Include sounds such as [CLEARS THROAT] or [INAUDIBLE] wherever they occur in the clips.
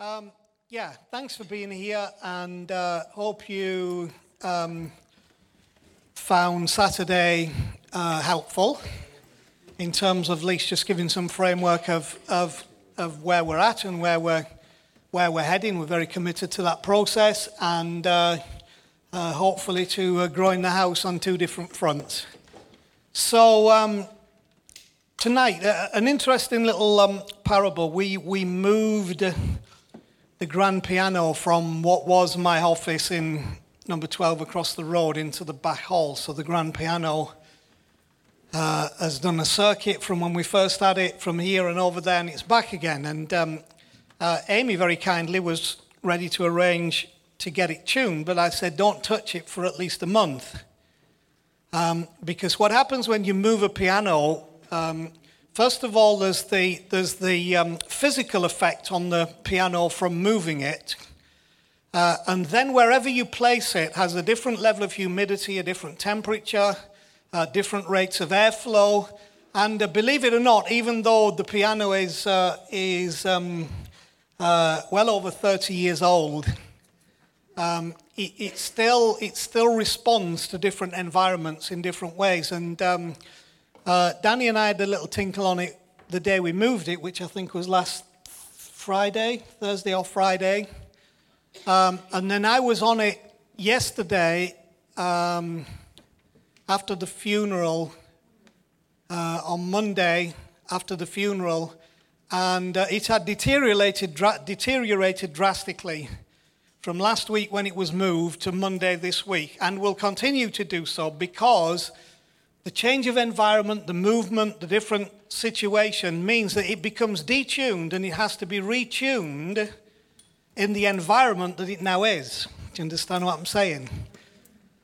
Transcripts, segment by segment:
Um, yeah, thanks for being here and uh, hope you um, found Saturday uh, helpful in terms of at least just giving some framework of, of, of where we're at and where we're, where we're heading. We're very committed to that process and uh, uh hopefully to uh, growing the house on two different fronts. So, um, tonight, uh, an interesting little um, parable. We, we moved the grand piano from what was my office in number 12 across the road into the back hall. So the grand piano uh, has done a circuit from when we first had it from here and over there, and it's back again. And um, uh, Amy very kindly was ready to arrange to get it tuned, but I said, don't touch it for at least a month. Um, because what happens when you move a piano, um, first of all, there's the, there's the um, physical effect on the piano from moving it. Uh, and then wherever you place it has a different level of humidity, a different temperature, uh, different rates of airflow. And uh, believe it or not, even though the piano is, uh, is um, uh, well over 30 years old, um, it, it, still, it still responds to different environments in different ways. And um, uh, Danny and I had a little tinkle on it the day we moved it, which I think was last Friday, Thursday or Friday. Um, and then I was on it yesterday um, after the funeral, uh, on Monday after the funeral, and uh, it had deteriorated, dra- deteriorated drastically from last week when it was moved to Monday this week, and will continue to do so because the change of environment, the movement, the different situation means that it becomes detuned and it has to be retuned in the environment that it now is. Do you understand what I'm saying?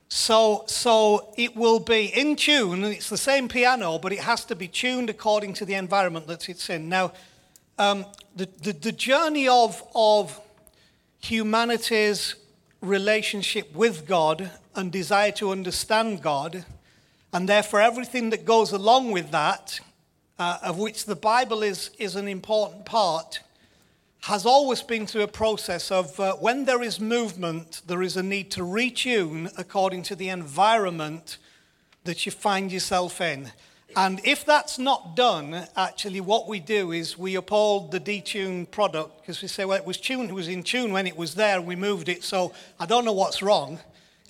So, so it will be in tune, and it's the same piano, but it has to be tuned according to the environment that it's in. Now, um, the, the, the journey of, of humanity's relationship with God and desire to understand God, and therefore everything that goes along with that, uh, of which the Bible is, is an important part, has always been through a process of uh, when there is movement, there is a need to retune according to the environment that you find yourself in. And if that's not done, actually, what we do is we uphold the detuned product because we say, well, it was tuned, it was in tune when it was there, we moved it, so I don't know what's wrong.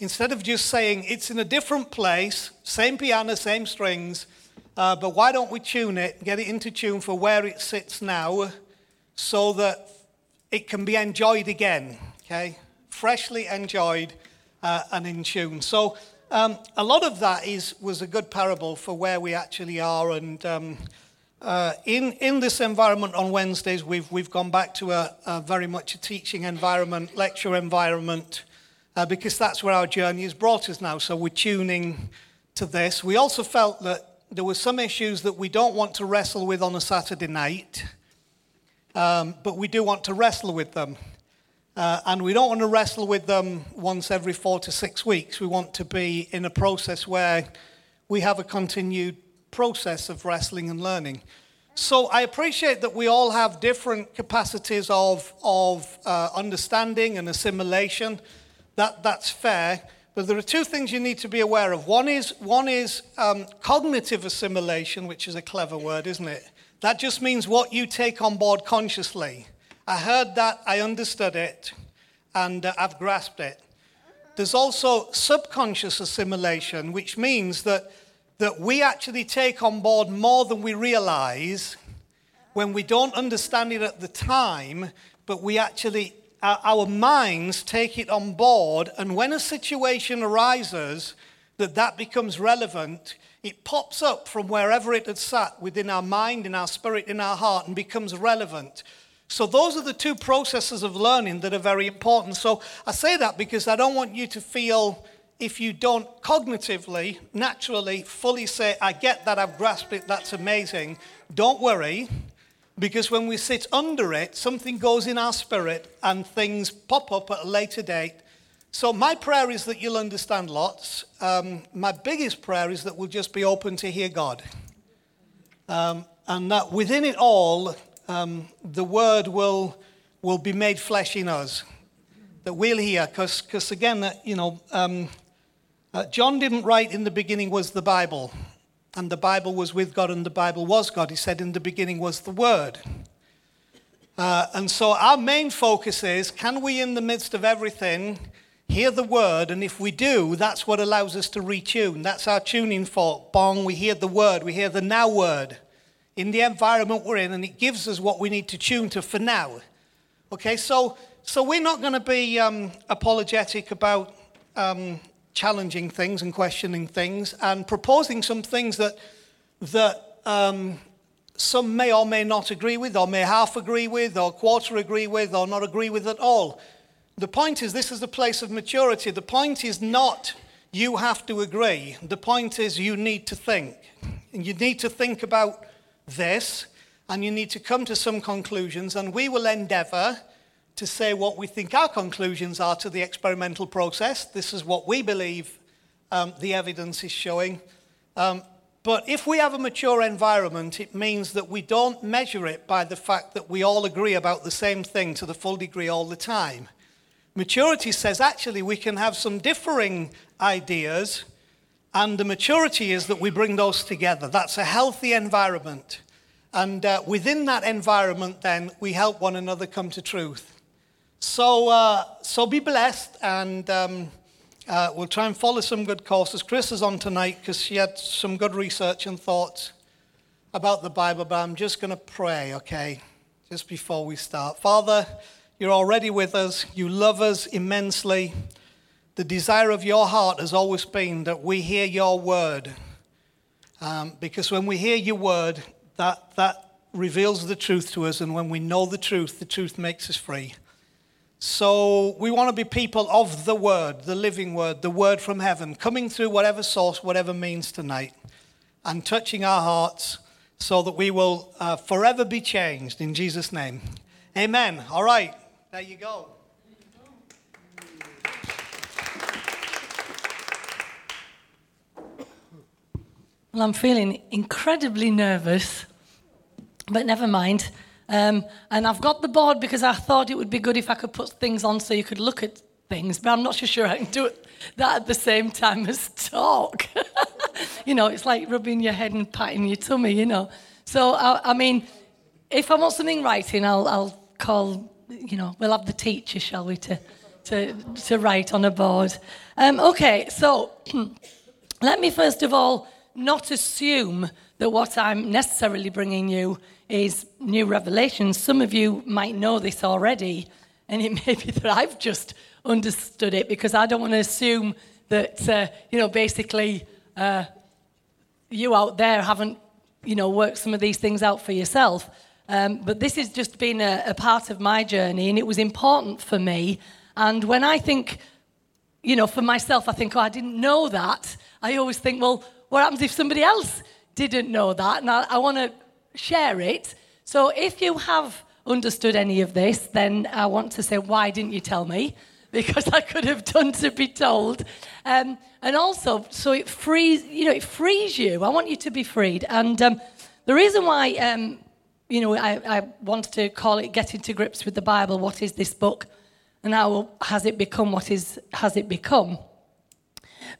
Instead of just saying it's in a different place, same piano, same strings, uh, but why don't we tune it, get it into tune for where it sits now, so that it can be enjoyed again, okay? Freshly enjoyed uh, and in tune. So um, a lot of that is, was a good parable for where we actually are. And um, uh, in, in this environment on Wednesdays, we've, we've gone back to a, a very much a teaching environment, lecture environment, uh, because that's where our journey has brought us now. So we're tuning to this. We also felt that there were some issues that we don't want to wrestle with on a Saturday night, um, but we do want to wrestle with them. Uh, and we don't want to wrestle with them once every four to six weeks. We want to be in a process where we have a continued process of wrestling and learning. So I appreciate that we all have different capacities of, of uh, understanding and assimilation. That, that's fair. But there are two things you need to be aware of. One is, one is um, cognitive assimilation, which is a clever word, isn't it? That just means what you take on board consciously. I heard that, I understood it, and uh, I've grasped it. There's also subconscious assimilation, which means that, that we actually take on board more than we realize when we don't understand it at the time, but we actually, our, minds take it on board, and when a situation arises that that becomes relevant, it pops up from wherever it had sat within our mind, in our spirit, in our heart, and becomes relevant. So, those are the two processes of learning that are very important. So, I say that because I don't want you to feel, if you don't cognitively, naturally, fully say, I get that, I've grasped it, that's amazing. Don't worry, because when we sit under it, something goes in our spirit and things pop up at a later date. So, my prayer is that you'll understand lots. Um, my biggest prayer is that we'll just be open to hear God. Um, and that within it all, um, the word will, will be made flesh in us. That we'll hear, because again, you know, um, uh, John didn't write in the beginning was the Bible, and the Bible was with God, and the Bible was God. He said in the beginning was the Word. Uh, and so our main focus is can we, in the midst of everything, hear the word? And if we do, that's what allows us to retune. That's our tuning fork. Bong, we hear the word, we hear the now word in the environment we're in, and it gives us what we need to tune to for now. Okay, so, so we're not going to be um, apologetic about um, challenging things and questioning things and proposing some things that, that um, some may or may not agree with, or may half agree with, or quarter agree with, or not agree with at all. The point is, this is a place of maturity. The point is not you have to agree. The point is you need to think. And you need to think about this, and you need to come to some conclusions, and we will endeavor to say what we think our conclusions are to the experimental process. This is what we believe um, the evidence is showing. Um, but if we have a mature environment, it means that we don't measure it by the fact that we all agree about the same thing to the full degree all the time. Maturity says actually we can have some differing ideas and the maturity is that we bring those together. That's a healthy environment. And uh, within that environment, then, we help one another come to truth. So, uh, so be blessed, and um, uh, we'll try and follow some good courses. Chris is on tonight because she had some good research and thoughts about the Bible, but I'm just going to pray, okay, just before we start. Father, you're already with us. You love us immensely. The desire of your heart has always been that we hear your word. Um, because when we hear your word, that, that reveals the truth to us. And when we know the truth, the truth makes us free. So we want to be people of the word, the living word, the word from heaven, coming through whatever source, whatever means tonight, and touching our hearts so that we will uh, forever be changed in Jesus' name. Amen. All right, there you go. Well, I'm feeling incredibly nervous, but never mind. Um, and I've got the board because I thought it would be good if I could put things on so you could look at things, but I'm not so sure I can do it, that at the same time as talk. [LAUGHS] you know, it's like rubbing your head and patting your tummy, you know. So, I, I mean, if I want something writing, I'll, I'll call, you know, we'll have the teacher, shall we, to, to, to write on a board. Um, okay, so [CLEARS THROAT] let me first of all not assume that what I'm necessarily bringing you is new revelations. Some of you might know this already, and it may be [LAUGHS] that I've just understood it because I don't want to assume that, uh, you know, basically uh, you out there haven't, you know, worked some of these things out for yourself. Um, but this has just been a, a part of my journey, and it was important for me. And when I think, you know, for myself, I think, oh, I didn't know that. I always think, well, what happens if somebody else didn't know that? And I, I want to share it. So if you have understood any of this, then I want to say, why didn't you tell me? [LAUGHS] Because I could have done to be told. Um, and also, so it frees, you know, it frees you. I want you to be freed. And um, the reason why, um, you know, I, I want to call it Getting to Grips with the Bible, what is this book? And how has it become what is, has it become?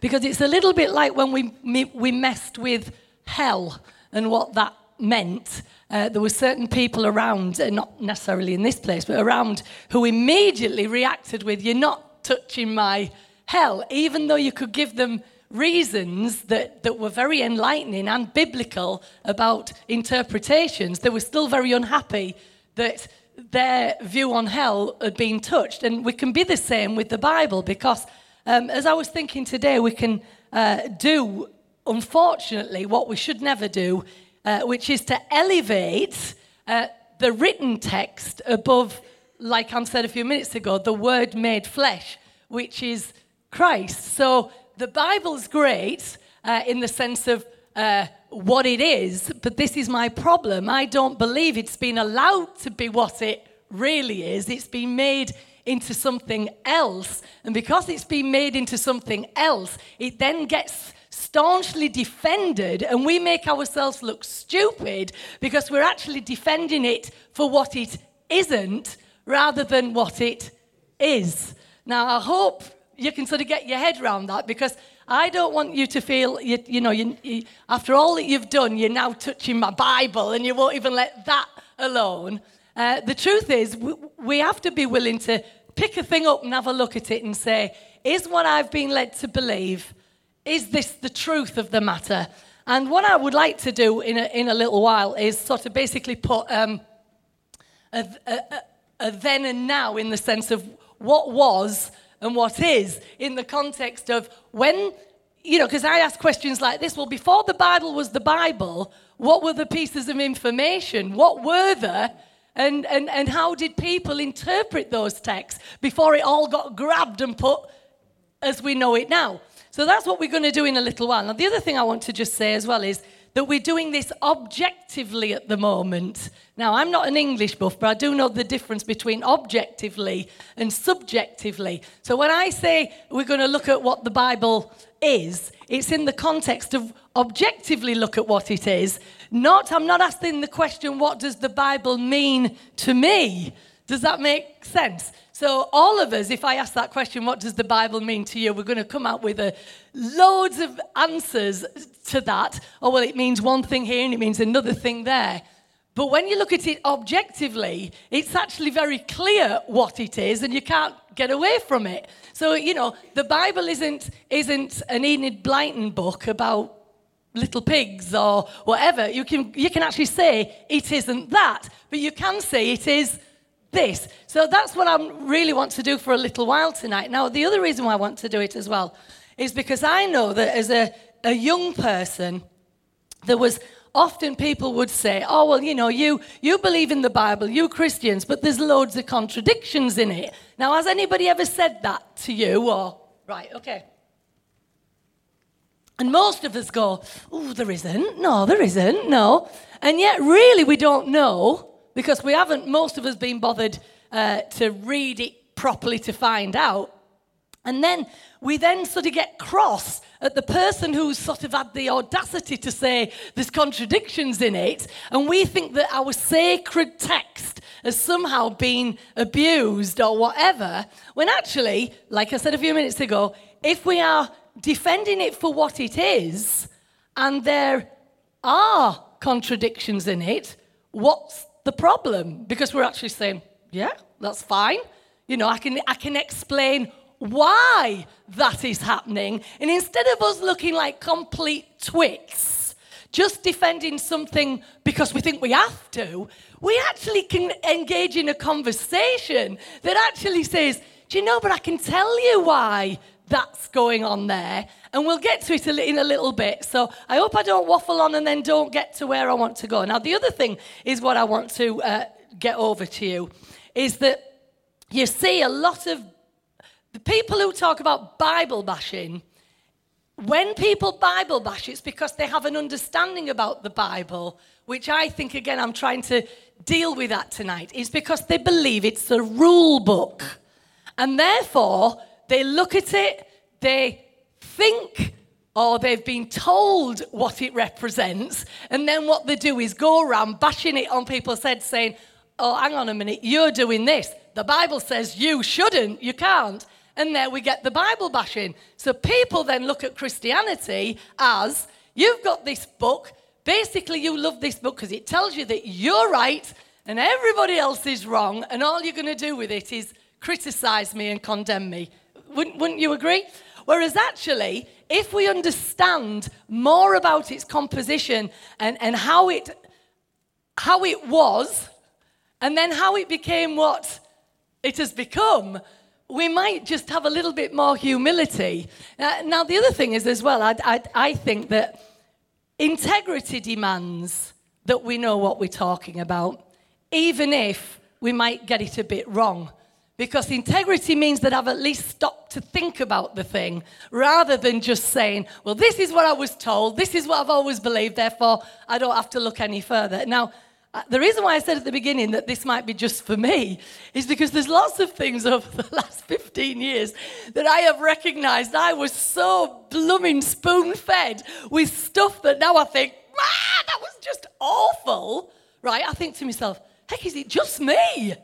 Because it's a little bit like when we, we messed with hell and what that meant. Uh, there were certain people around, uh, not necessarily in this place, but around, who immediately reacted with, You're not touching my hell, even though you could give them reasons that, that were very enlightening and biblical about interpretations. They were still very unhappy that their view on hell had been touched. And we can be the same with the Bible because um, as I was thinking today, we can uh, do, unfortunately, what we should never do, uh, which is to elevate uh, the written text above, like I said a few minutes ago, the word made flesh, which is Christ. So the Bible's great uh, in the sense of uh, what it is, but this is my problem. I don't believe it's been allowed to be what it really is. It's been made into something else. And because it's been made into something else, it then gets staunchly defended, and we make ourselves look stupid because we're actually defending it for what it isn't rather than what it is. Now, I hope you can sort of get your head around that because I don't want you to feel, you, you know, you, you, after all that you've done, you're now touching my Bible and you won't even let that alone. Uh, the truth is, we, we have to be willing to pick a thing up and have a look at it and say, is what I've been led to believe, is this the truth of the matter? And what I would like to do in a, in a little while is sort of basically put um, a, a, a then and now in the sense of what was and what is in the context of when, you know, because I ask questions like this well, before the Bible was the Bible, what were the pieces of information? What were there? And, and, and how did people interpret those texts before it all got grabbed and put as we know it now? So that's what we're going to do in a little while. Now, the other thing I want to just say as well is that we're doing this objectively at the moment. Now, I'm not an English buff, but I do know the difference between objectively and subjectively. So when I say we're going to look at what the Bible is, it's in the context of objectively look at what it is. Not, I'm not asking the question, what does the Bible mean to me? Does that make sense? So, all of us, if I ask that question, what does the Bible mean to you? We're going to come out with loads of answers to that. Oh, well, it means one thing here and it means another thing there. But when you look at it objectively, it's actually very clear what it is, and you can't get away from it. So, you know, the Bible isn't, isn't an Enid Blyton book about little pigs or whatever. You can, you can actually say it isn't that, but you can say it is this. So that's what I really want to do for a little while tonight. Now, the other reason why I want to do it as well is because I know that as a, a young person, there was often people would say, oh, well, you know, you, you believe in the Bible, you Christians, but there's loads of contradictions in it. Now, has anybody ever said that to you? Or, right, okay. And most of us go, oh, there isn't. No, there isn't. No. And yet, really, we don't know because we haven't, most of us, been bothered uh, to read it properly to find out. And then we then sort of get cross at the person who's sort of had the audacity to say there's contradictions in it, and we think that our sacred text has somehow been abused or whatever, when actually, like I said a few minutes ago, if we are defending it for what it is, and there are contradictions in it, what's the problem because we're actually saying, yeah, that's fine. You know, I can, I can explain why that is happening. And instead of us looking like complete twits, just defending something because we think we have to, we actually can engage in a conversation that actually says, do you know, but I can tell you why that's going on there. And we'll get to it in a little bit. So I hope I don't waffle on and then don't get to where I want to go. Now, the other thing is what I want to uh, get over to you is that you see a lot of the people who talk about Bible bashing. When people Bible bash, it's because they have an understanding about the Bible, which I think, again, I'm trying to deal with that tonight, is because they believe it's a rule book. And therefore, they look at it, they think or they've been told what it represents, and then what they do is go around bashing it on people's heads, saying, Oh, hang on a minute, you're doing this. The Bible says you shouldn't, you can't. And there we get the Bible bashing. So people then look at Christianity as you've got this book. Basically, you love this book because it tells you that you're right and everybody else is wrong, and all you're going to do with it is criticize me and condemn me. Wouldn't, wouldn't you agree? Whereas actually, if we understand more about its composition and, and how, it, how it was, and then how it became what it has become, we might just have a little bit more humility. Uh, now, the other thing is, as well, I, I, I think that integrity demands that we know what we're talking about. even if we might get it a bit wrong. Because integrity means that I've at least stopped to think about the thing rather than just saying, well, this is what I was told, this is what I've always believed, therefore I don't have to look any further. Now, uh, the reason why I said at the beginning that this might be just for me is because there's lots of things [LAUGHS] over the last 15 years that I have recognized I was so blooming spoon fed with stuff that now I think, ah, that was just awful. Right? I think to myself, heck, is it just me?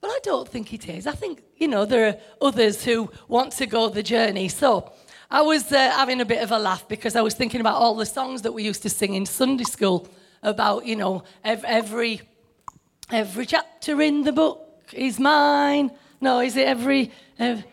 Well, I don't think it is. I think, you know, there are others who want to go the journey. So I was uh, having a bit of a laugh because I was thinking about all the songs that we used to sing in Sunday school about, you know, every, every chapter in the book is mine. No, is it every, every,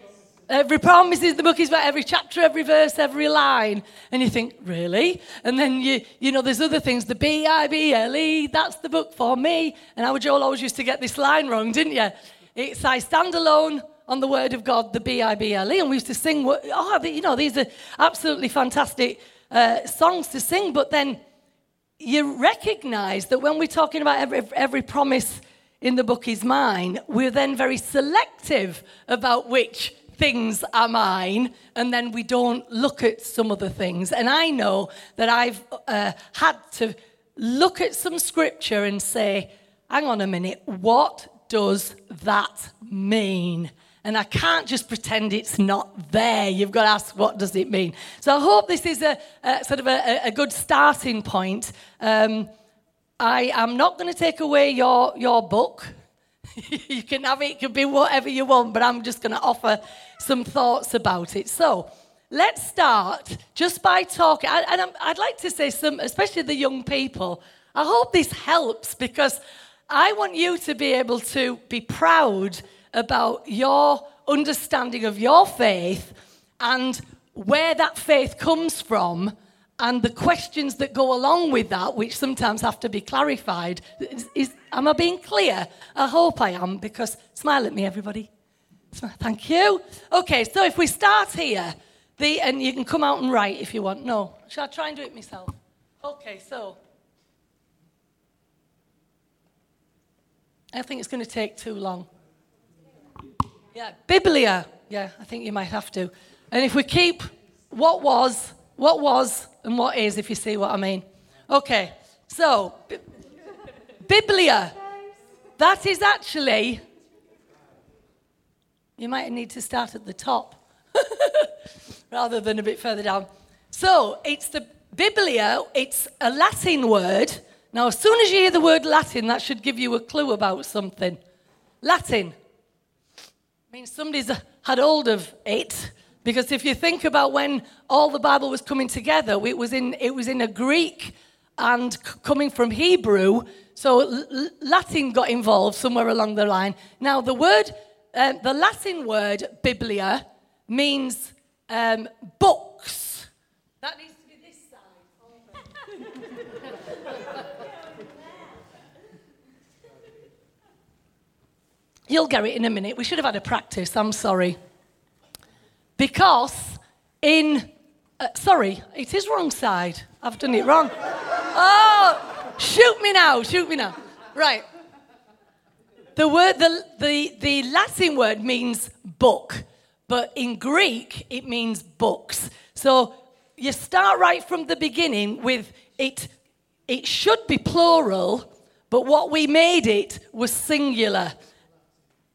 every promise is the book is about every chapter, every verse, every line. And you think, really? And then you, you know, there's other things, the B I B L E, that's the book for me. And our Joel always used to get this line wrong, didn't you? It's I stand alone on the word of God, the B I B L E. And we used to sing, oh, you know, these are absolutely fantastic uh, songs to sing, but then you recognize that when we're talking about every, every promise in the book is mine, we're then very selective about which things are mine, and then we don't look at some other things. And I know that I've uh, had to look at some scripture and say, hang on a minute, what does that mean? And I can't just pretend it's not there. You've got to ask, what does it mean? So I hope this is a, a sort of a, a, good starting point. Um, I am not going to take away your, your book. [LAUGHS] you can have it, it can be whatever you want, but I'm just going to offer some thoughts about it. So let's start just by talking. And I'd like to say, some, especially the young people, I hope this helps because I want you to be able to be proud about your understanding of your faith and where that faith comes from and the questions that go along with that, which sometimes have to be clarified. Is, is, am I being clear? I hope I am, because smile at me, everybody. Thank you. Okay, so if we start here, the, and you can come out and write if you want. No, shall I try and do it myself? Okay, so. I think it's going to take too long. Yeah, Biblia. Yeah, I think you might have to. And if we keep what was, what was, and what is, if you see what I mean. Okay, so Biblia. That is actually, you might need to start at the top [LAUGHS] rather than a bit further down. So it's the Biblia, it's a Latin word. Now, as soon as you hear the word Latin, that should give you a clue about something. Latin mean, somebody's had hold of it. Because if you think about when all the Bible was coming together, it was in, it was in a Greek and c- coming from Hebrew. So L- Latin got involved somewhere along the line. Now, the word, um, the Latin word biblia means um, books. That needs to be this side. [LAUGHS] You'll get it in a minute. We should have had a practice. I'm sorry. Because in, uh, sorry, it is wrong side. I've done it wrong. Oh, shoot me now, shoot me now. Right. The word, the, the, the Latin word means book, but in Greek it means books. So you start right from the beginning with it, it should be plural, but what we made it was singular.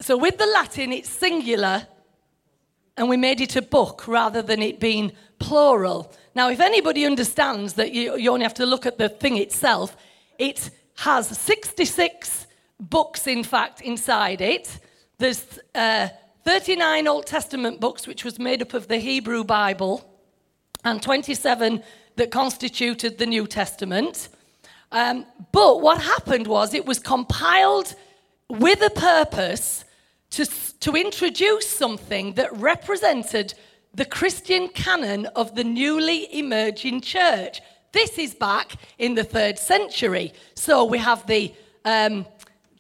So with the Latin, it's singular, and we made it a book rather than it being plural. Now, if anybody understands that you, you only have to look at the thing itself, it has 66 books, in fact, inside it. There's uh, 39 Old Testament books, which was made up of the Hebrew Bible, and 27 that constituted the New Testament. Um, but what happened was it was compiled with a purpose to, to introduce something that represented the Christian canon of the newly emerging church. This is back in the third century. So we have the, um,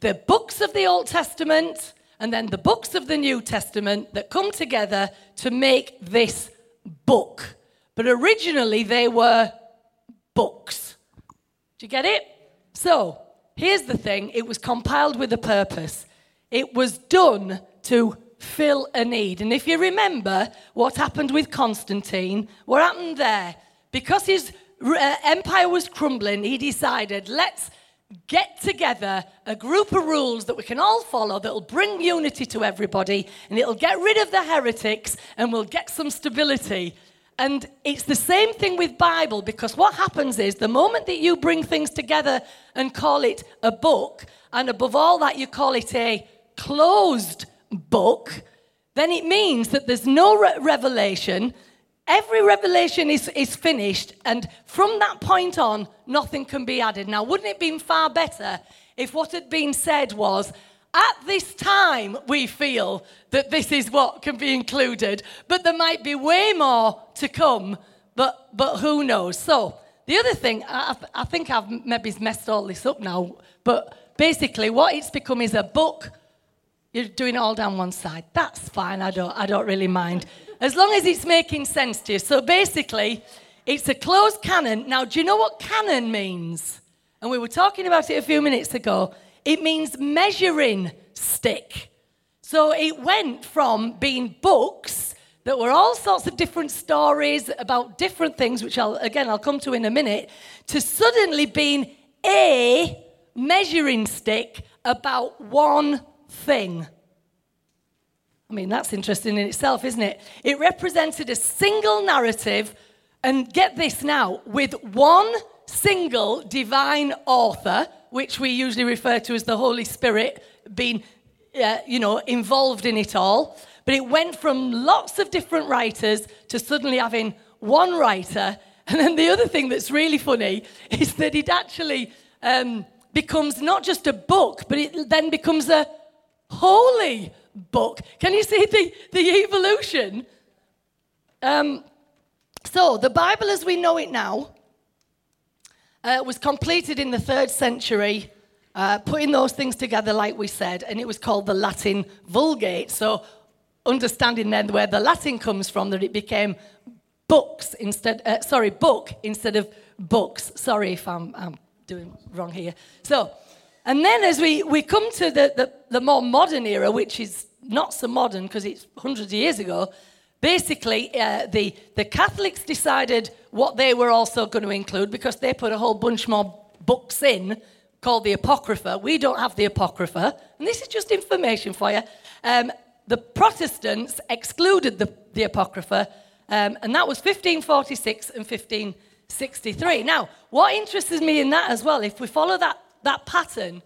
the books of the Old Testament and then the books of the New Testament that come together to make this book. But originally they were books. Do you get it? So here's the thing it was compiled with a purpose, it was done to fill a need. And if you remember what happened with Constantine, what happened there? Because his uh, empire was crumbling, he decided, let's get together a group of rules that we can all follow that'll bring unity to everybody and it'll get rid of the heretics and we'll get some stability. And it's the same thing with Bible because what happens is the moment that you bring things together and call it a book, and above all that you call it a closed book, then it means that there's no re- revelation. Every revelation is, is finished, and from that point on, nothing can be added. Now, wouldn't it have been far better if what had been said was, at this time, we feel that this is what can be included, but there might be way more to come, but, but who knows? So, the other thing, I, I think I've maybe messed all this up now, but basically, what it's become is a book you're doing it all down one side. That's fine. I don't, I don't really mind. As long as it's making sense to you. So basically, it's a closed canon. Now, do you know what canon means? And we were talking about it a few minutes ago. It means measuring stick. So it went from being books that were all sorts of different stories about different things, which I'll, again, I'll come to in a minute, to suddenly being a measuring stick about one thing. I mean, that's interesting in itself, isn't it? It represented a single narrative, and get this now, with one single divine author, which we usually refer to as the Holy Spirit, being, uh, you know, involved in it all. But it went from lots of different writers to suddenly having one writer. [LAUGHS] And then the other thing that's really funny [LAUGHS] is that it actually um, becomes not just a book, but it then becomes a holy book. Can you see the, the evolution? Um, so, the Bible as we know it now uh, was completed in the third century, uh, putting those things together, like we said, and it was called the Latin Vulgate. So, understanding then where the Latin comes from, that it became books instead, uh, sorry, book instead of books. Sorry if I'm, I'm doing wrong here. So, and then as we, we come to the, the, the more modern era, which is not so modern because it's hundreds of years ago, basically uh, the, the Catholics decided what they were also going to include because they put a whole bunch more books in called the Apocrypha. We don't have the Apocrypha, and this is just information for you. Um, the Protestants excluded the, the Apocrypha, um, and that was 1546 and 1563. Now, what interests me in that as well, if we follow that that pattern,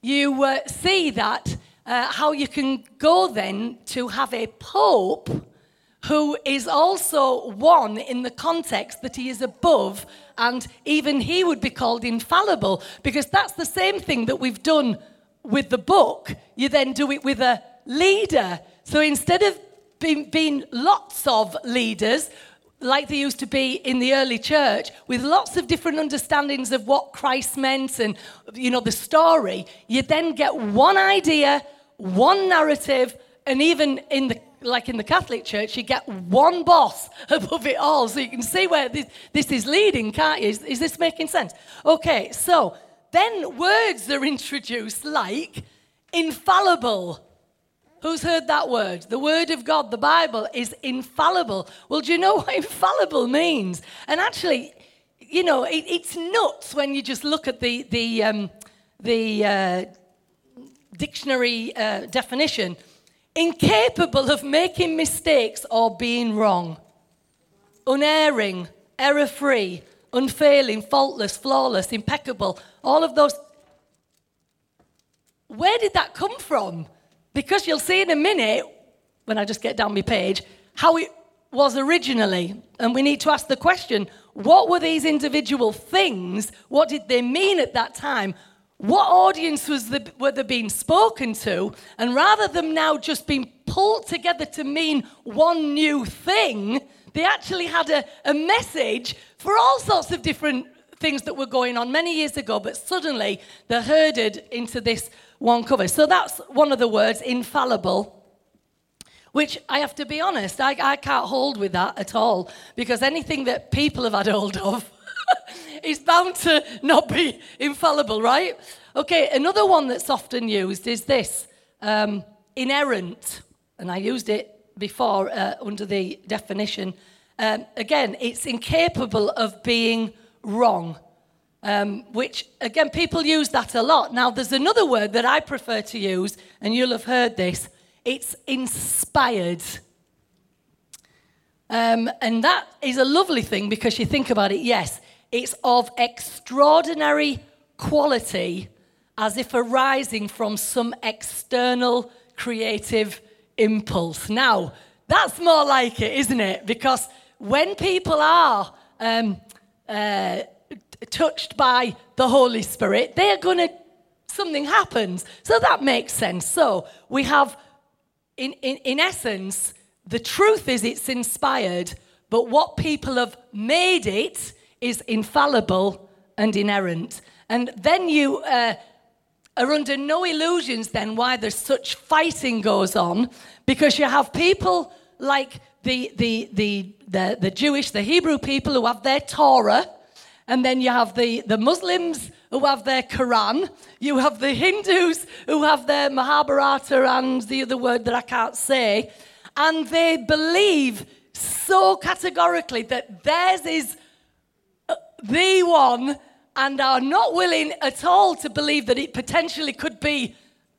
you uh, see that uh, how you can go then to have a pope who is also one in the context that he is above, and even he would be called infallible, because that's the same thing that we've done with the book. You then do it with a leader. So instead of being, being lots of leaders, like they used to be in the early church, with lots of different understandings of what Christ meant and, you know, the story, you then get one idea, one narrative, and even in the like in the Catholic Church, you get one boss [LAUGHS] above it all. So you can see where this, this is leading, can't you? Is, is this making sense? Okay, so then words are introduced like infallible Who's heard that word? The word of God, the Bible, is infallible. Well, do you know [LAUGHS] what infallible means? And actually, you know, it, it's nuts when you just look at the, the, um, the uh, dictionary uh, definition. Incapable of making mistakes or being wrong. Unerring, error free, unfailing, faultless, flawless, impeccable. All of those. Where did that come from? Because you'll see in a minute, when I just get down my page, how it was originally. And we need to ask the question what were these individual things? What did they mean at that time? What audience was the, were they being spoken to? And rather than now just being pulled together to mean one new thing, they actually had a, a message for all sorts of different things that were going on many years ago, but suddenly they're herded into this one cover. So that's one of the words, infallible. Which I have to be honest, I, I can't hold with that at all because anything that people have had hold of [LAUGHS] is bound to not be infallible, right? Okay, another one that's often used is this um, inerrant. And I used it before uh, under the definition. Um, again, it's incapable of being wrong, um, which, again, people use that a lot. Now, there's another word that I prefer to use, and you'll have heard this it's inspired. Um, and that is a lovely thing because you think about it, yes, it's of extraordinary quality as if arising from some external creative impulse. Now, that's more like it, isn't it? Because when people are um, uh, touched by the Holy Spirit, they're going to, something happens. So that makes sense. So we have, in, in, in essence, the truth is it's inspired, but what people have made it is infallible and inerrant. And then you uh, are under no illusions then why there's such fighting goes on, because you have people like the, the, the, the, the Jewish, the Hebrew people who have their Torah, and then you have the, the Muslims who have their Quran, you have the Hindus who have their Mahabharata and the other word that I can't say, and they believe so categorically that theirs is uh, the one and are not willing at all to believe that it potentially could be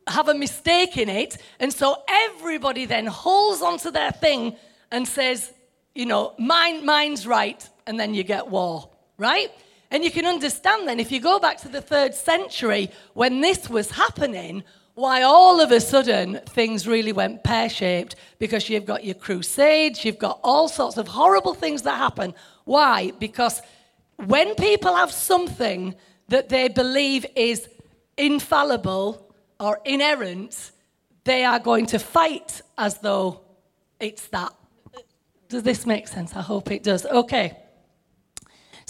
have a mistake in it. And so everybody then holds onto their thing and says you know mine mine's right and then you get war right and you can understand then if you go back to the 3rd century when this was happening why all of a sudden things really went pear-shaped because you've got your crusades you've got all sorts of horrible things that happen why because when people have something that they believe is infallible or inerrant, they are going to fight as though it's that. Does this make sense? I hope it does. Okay.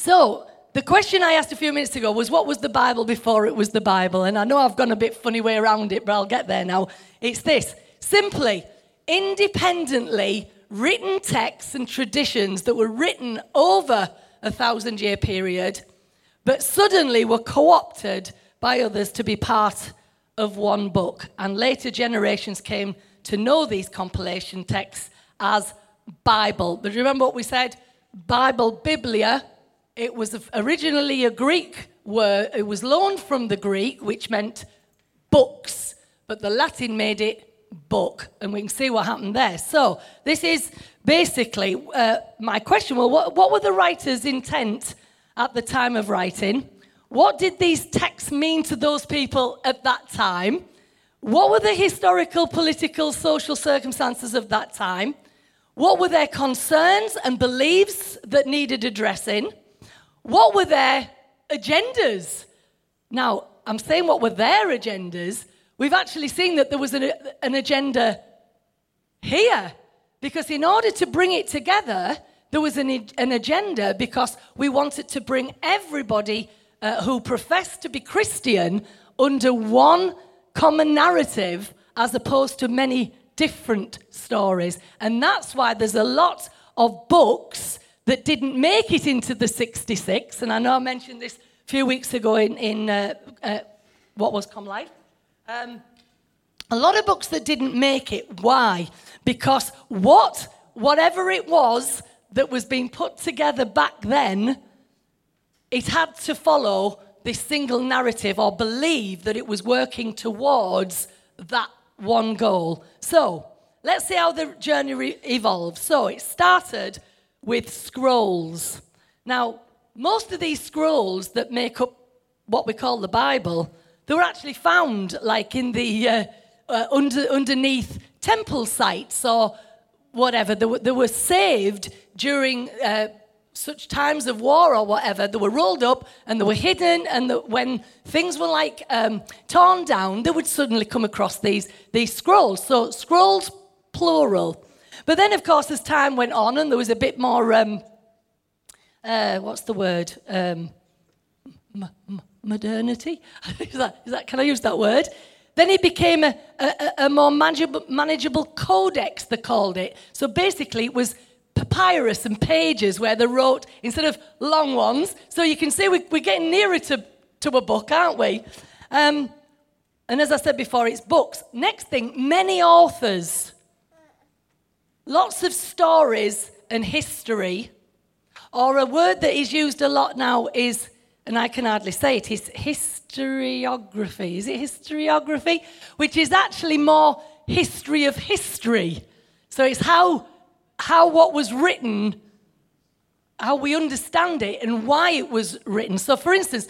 So, the question I asked a few minutes ago was what was the Bible before it was the Bible? And I know I've gone a bit funny way around it, but I'll get there now. It's this simply, independently written texts and traditions that were written over a thousand year period, but suddenly were co opted by others to be part of one book. And later generations came to know these compilation texts as Bible. But remember what we said? Bible, Biblia, it was originally a Greek word. It was loaned from the Greek, which meant books, but the Latin made it book, and we can see what happened there. So, this is basically uh, my question. Well, what, what were the writer's intent at the time of writing? What did these texts mean to those people at that time? What were the historical, political, social circumstances of that time? What were their concerns and beliefs that needed addressing? What were their agendas? Now, I'm saying what were their agendas We've actually seen that there was an, an agenda here because, in order to bring it together, there was an, an agenda because we wanted to bring everybody uh, who professed to be Christian under one common narrative as opposed to many different stories. And that's why there's a lot of books that didn't make it into the 66. And I know I mentioned this a few weeks ago in, in uh, uh, what was Com Life. Um, a lot of books that didn't make it. Why? Because what, whatever it was that was being put together back then, it had to follow this single narrative or believe that it was working towards that one goal. So, let's see how the journey re- evolved. So, it started with scrolls. Now, most of these scrolls that make up what we call the Bible they were actually found like in the uh, uh, under, underneath temple sites or whatever. They were, they were saved during uh, such times of war or whatever. They were rolled up and they were hidden. And the, when things were like um, torn down, they would suddenly come across these, these scrolls. So scrolls, plural. But then, of course, as time went on and there was a bit more, um, uh, what's the word? Um, m- m- modernity. [LAUGHS] is, that, is that, can I use that word? Then it became a, a, a more manageable, manageable codex, they called it. So basically, it was papyrus and pages where they wrote instead of long ones. So you can see we, we're getting nearer to, to a book, aren't we? Um, and as I said before, it's books. Next thing, many authors. Lots of stories and history. Or a word that is used a lot now is, and I can hardly say it, is historiography. Is it historiography? Which is actually more history of history. So it's how, how what was written, how we understand it, and why it was written. So, for instance,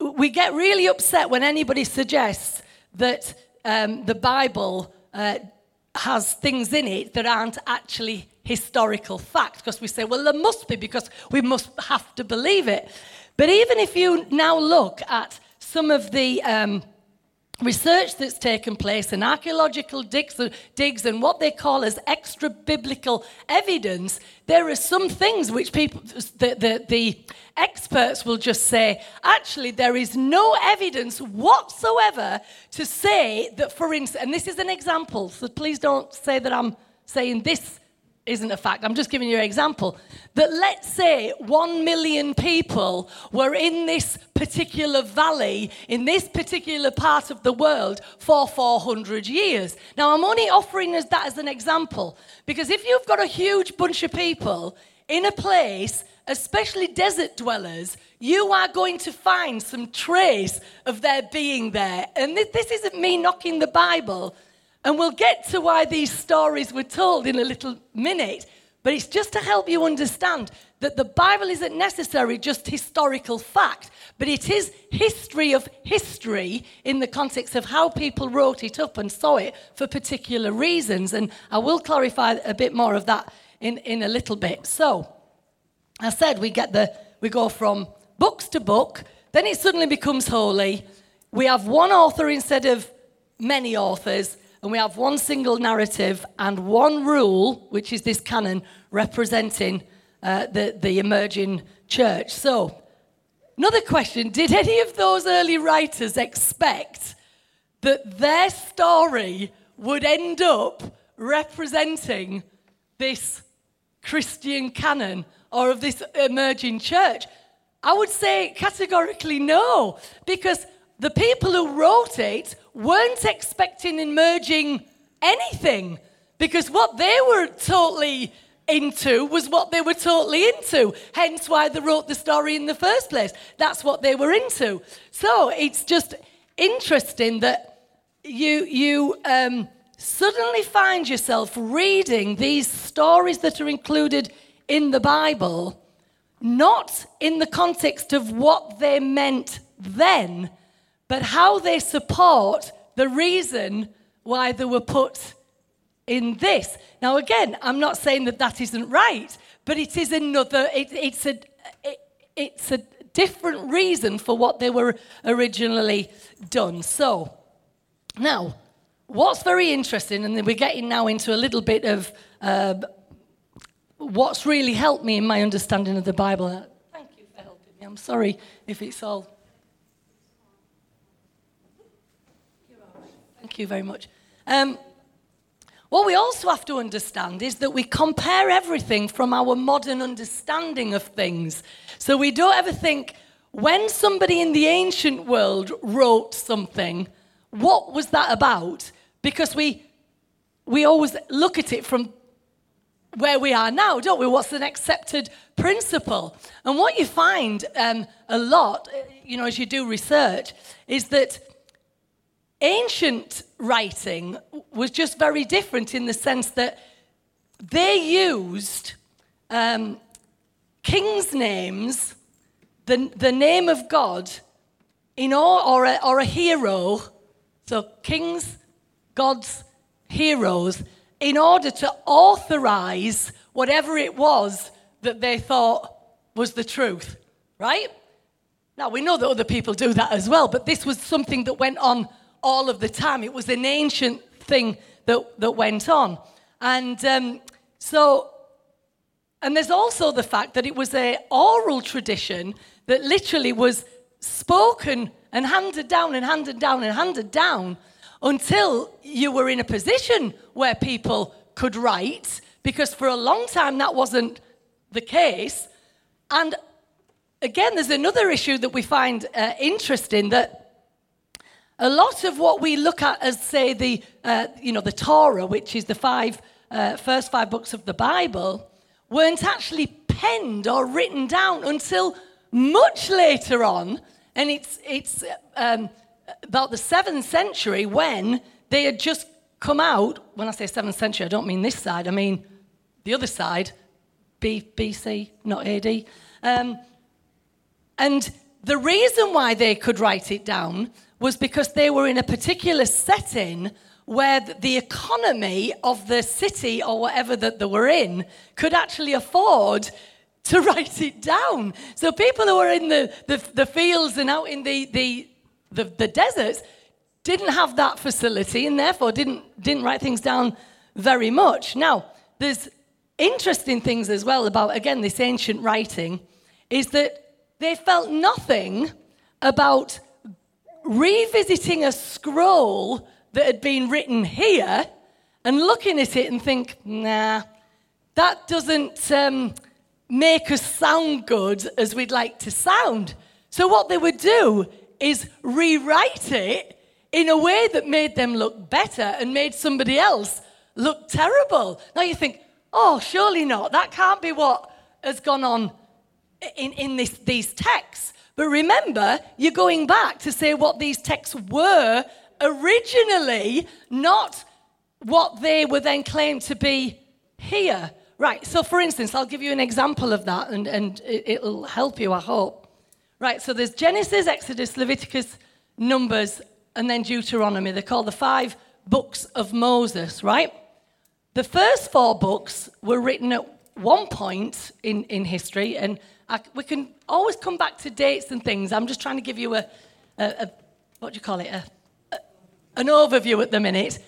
we get really upset when anybody suggests that um, the Bible uh, has things in it that aren't actually historical fact because we say, well, there must be because we must have to believe it. But even if you now look at some of the um, research that's taken place and archaeological digs, digs and what they call as extra biblical evidence, there are some things which people, the, the, the experts will just say, actually, there is no evidence whatsoever to say that, for instance, and this is an example, so please don't say that I'm saying this isn't a fact, I'm just giving you an example, that let's say one million people were in this particular valley, in this particular part of the world for 400 years. Now, I'm only offering us that as an example, because if you've got a huge bunch of people in a place, especially desert dwellers, you are going to find some trace of their being there. And this isn't me knocking the Bible. And we'll get to why these stories were told in a little minute. But it's just to help you understand that the Bible isn't necessarily just historical fact, but it is history of history in the context of how people wrote it up and saw it for particular reasons. And I will clarify a bit more of that in, in a little bit. So, I said we get the we go from books to book, then it suddenly becomes holy. We have one author instead of many authors and we have one single narrative and one rule, which is this canon representing uh, the, the emerging church. So, another question Did any of those early writers expect that their story would end up representing this Christian canon or of this emerging church? I would say categorically no, because the people who wrote it weren't expecting emerging anything because what they were totally into was what they were totally into. Hence why they wrote the story in the first place. That's what they were into. So it's just interesting that you, you um, suddenly find yourself reading these stories that are included in the Bible, not in the context of what they meant then but how they support the reason why they were put in this. Now, again, I'm not saying that that isn't right, but it is another, it, it's, a, it, it's a different reason for what they were originally done. So, now, what's very interesting, and we're getting now into a little bit of uh, what's really helped me in my understanding of the Bible. Thank you for helping me. I'm sorry if it's all Thank you very much. Um, what we also have to understand is that we compare everything from our modern understanding of things. So we don't ever think, when somebody in the ancient world wrote something, what was that about? Because we, we always look at it from where we are now, don't we? What's an accepted principle? And what you find um, a lot, you know, as you do research, is that ancient writing was just very different in the sense that they used um, kings' names, the, the name of God, in all, or, a, or a hero, so kings, gods, heroes, in order to authorize whatever it was that they thought was the truth, right? Now, we know that other people do that as well, but this was something that went on all of the time. It was an ancient thing that, that went on. And um, so, and there's also the fact that it was a oral tradition that literally was spoken and handed down and handed down and handed down until you were in a position where people could write, because for a long time that wasn't the case. And again, there's another issue that we find uh, interesting that a lot of what we look at as, say, the, uh, you know, the Torah, which is the five, uh, first five books of the Bible, weren't actually penned or written down until much later on. And it's, it's um, about the seventh century when they had just come out. When I say seventh century, I don't mean this side, I mean the other side, B, BC, not AD. Um, and the reason why they could write it down was because they were in a particular setting where the economy of the city or whatever that they were in could actually afford to [LAUGHS] write it down. So people who were in the, the, the fields and out in the, the, the, the deserts didn't have that facility and therefore didn't, didn't write things down very much. Now, there's interesting things as well about, again, this ancient writing, is that they felt nothing about revisiting a scroll that had been written here and looking at it and think, nah, that doesn't um, make us sound good as we'd like to sound. So, what they would do is rewrite it in a way that made them look better and made somebody else look terrible. Now you think, oh, surely not. That can't be what has gone on in, in this, these texts. But remember, you're going back to say what these texts were originally, not what they were then claimed to be here. Right, so for instance, I'll give you an example of that and, and it'll help you, I hope. Right, so there's Genesis, Exodus, Leviticus, Numbers, and then Deuteronomy. They're called the five books of Moses, right? The first four books were written at one point in, in history, and I, we can always come back to dates and things. I'm just trying to give you a, a, a what do you call it, a, an overview at the minute.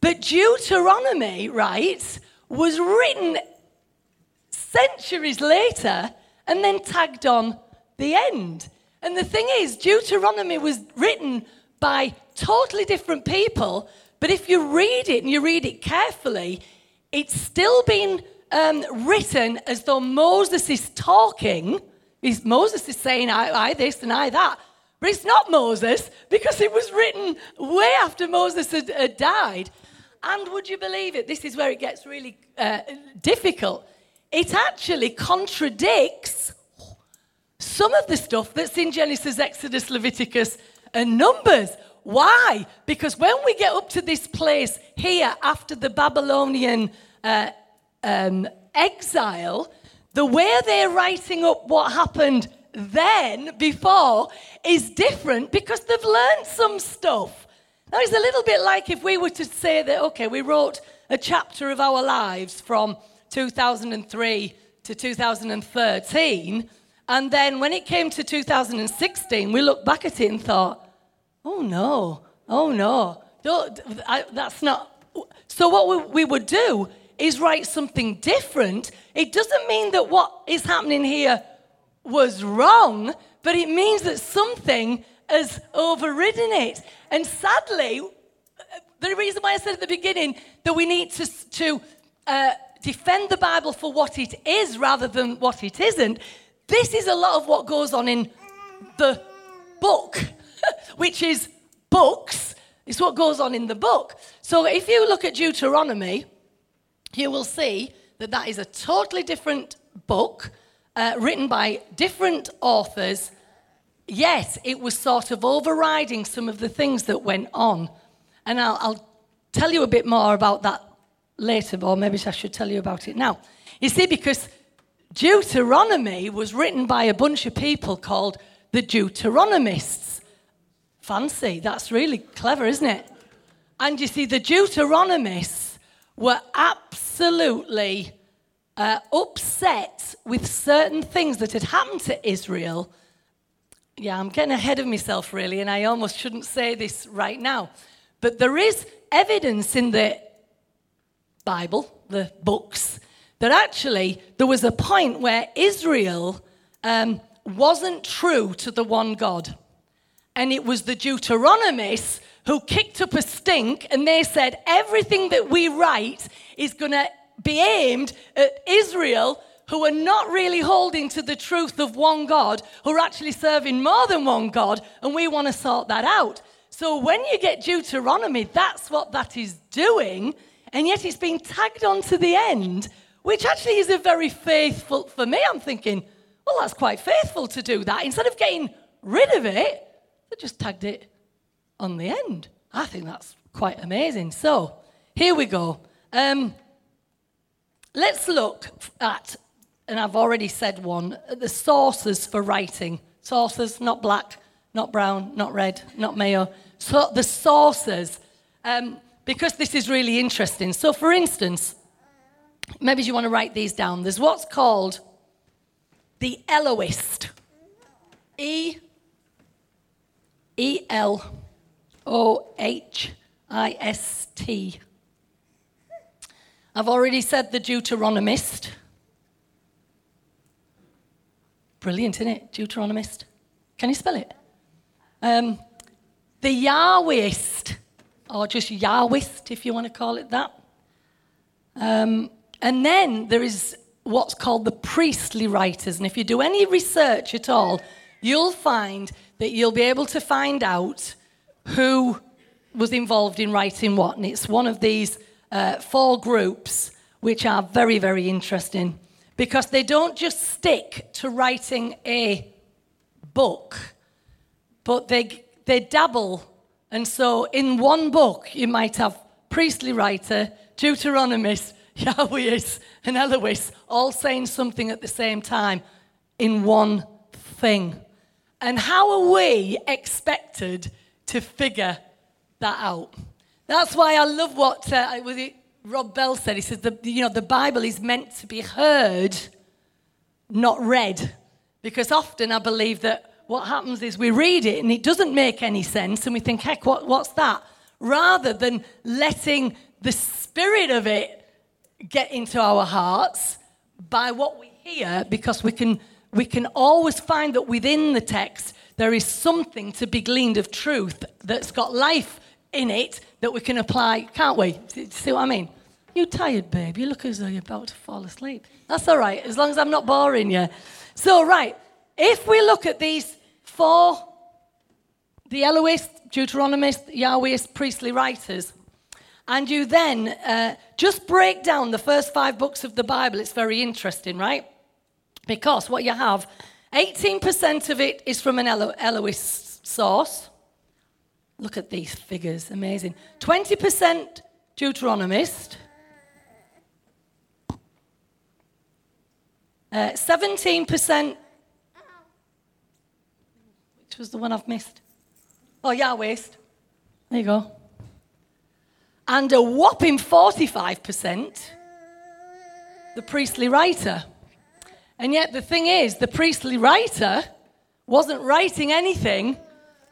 But Deuteronomy, right, was written centuries later and then tagged on the end. And the thing is, Deuteronomy was written by totally different people, but if you read it and you read it carefully, it's still been um, written as though Moses is talking. He's, Moses is saying, I, I this and I that. But it's not Moses because it was written way after Moses had, had died. And would you believe it? This is where it gets really uh, difficult. It actually contradicts some of the stuff that's in Genesis, Exodus, Leviticus, and Numbers. Why? Because when we get up to this place here after the Babylonian uh, um, exile, the way they're writing up what happened then, before, is different because they've learned some stuff. Now, it's a little bit like if we were to say that, okay, we wrote a chapter of our lives from 2003 to 2013, and then when it came to 2016, we looked back at it and thought, oh no, oh no, I, that's not. So, what we, we would do is write something different, it doesn't mean that what is happening here was wrong, but it means that something has overridden it. And sadly, the reason why I said at the beginning that we need to, to uh, defend the Bible for what it is rather than what it isn't, this is a lot of what goes on in the book, [LAUGHS] which is books. It's what goes on in the book. So if you look at Deuteronomy, you will see that that is a totally different book uh, written by different authors. Yes, it was sort of overriding some of the things that went on. And I'll, I'll tell you a bit more about that later, or maybe I should tell you about it now. You see, because Deuteronomy was written by a bunch of people called the Deuteronomists. Fancy, that's really clever, isn't it? And you see, the Deuteronomists were absolutely uh, upset with certain things that had happened to Israel. Yeah, I'm getting ahead of myself, really, and I almost shouldn't say this right now. But there is evidence in the Bible, the books, that actually there was a point where Israel um, wasn't true to the one God. And it was the Deuteronomists who kicked up a stink and they said everything that we write is going to be aimed at Israel who are not really holding to the truth of one God, who are actually serving more than one God, and we want to sort that out. So when you get Deuteronomy, that's what that is doing, and yet it's been tagged onto the end, which actually is a very faithful, for me, I'm thinking, well, that's quite faithful to do that. Instead of getting rid of it, they just tagged it on the end. I think that's quite amazing. So here we go. Um, let's look at, and I've already said one, the sources for writing. Sources, not black, not brown, not red, not mayo. So the sources, um, because this is really interesting. So, for instance, maybe you want to write these down. There's what's called the Elohist. E E L O H I S T. I've already said the Deuteronomist. Brilliant, isn't it? Deuteronomist. Can you spell it? Um, the Yahwehist, or just Yahwist, if you want to call it that. Um, and then there is what's called the priestly writers. And if you do any research at all, you'll find that you'll be able to find out who was involved in writing what. And it's one of these uh, four groups which are very, very interesting because they don't just stick to writing a book, but they, they dabble. And so in one book, you might have priestly writer, Deuteronomist, [LAUGHS] Yahwehist, and Elohist all saying something at the same time in one thing. And how are we expected to figure that out? That's why I love what uh, was it Rob Bell said. He says the you know the Bible is meant to be heard, not read, because often I believe that what happens is we read it and it doesn't make any sense, and we think, heck, what, what's that? Rather than letting the spirit of it get into our hearts by what we hear, because we can we can always find that within the text there is something to be gleaned of truth that's got life in it that we can apply, can't we? See what I mean? You tired, babe? You look as though you're about to fall asleep. That's all right, as long as I'm not boring you. So, right, if we look at these four, the Elohist, Deuteronomist, Yahwehist, priestly writers, and you then uh, just break down the first five books of the Bible, it's very interesting, right? Because what you have, 18% of it is from an Elo- source. Look at these figures, amazing. 20% Deuteronomist. Uh, 17%, which was the one I've missed. Oh, Yahwehist. There you go. And a whopping 45%, the priestly writer. And yet, the thing is, the priestly writer wasn't writing anything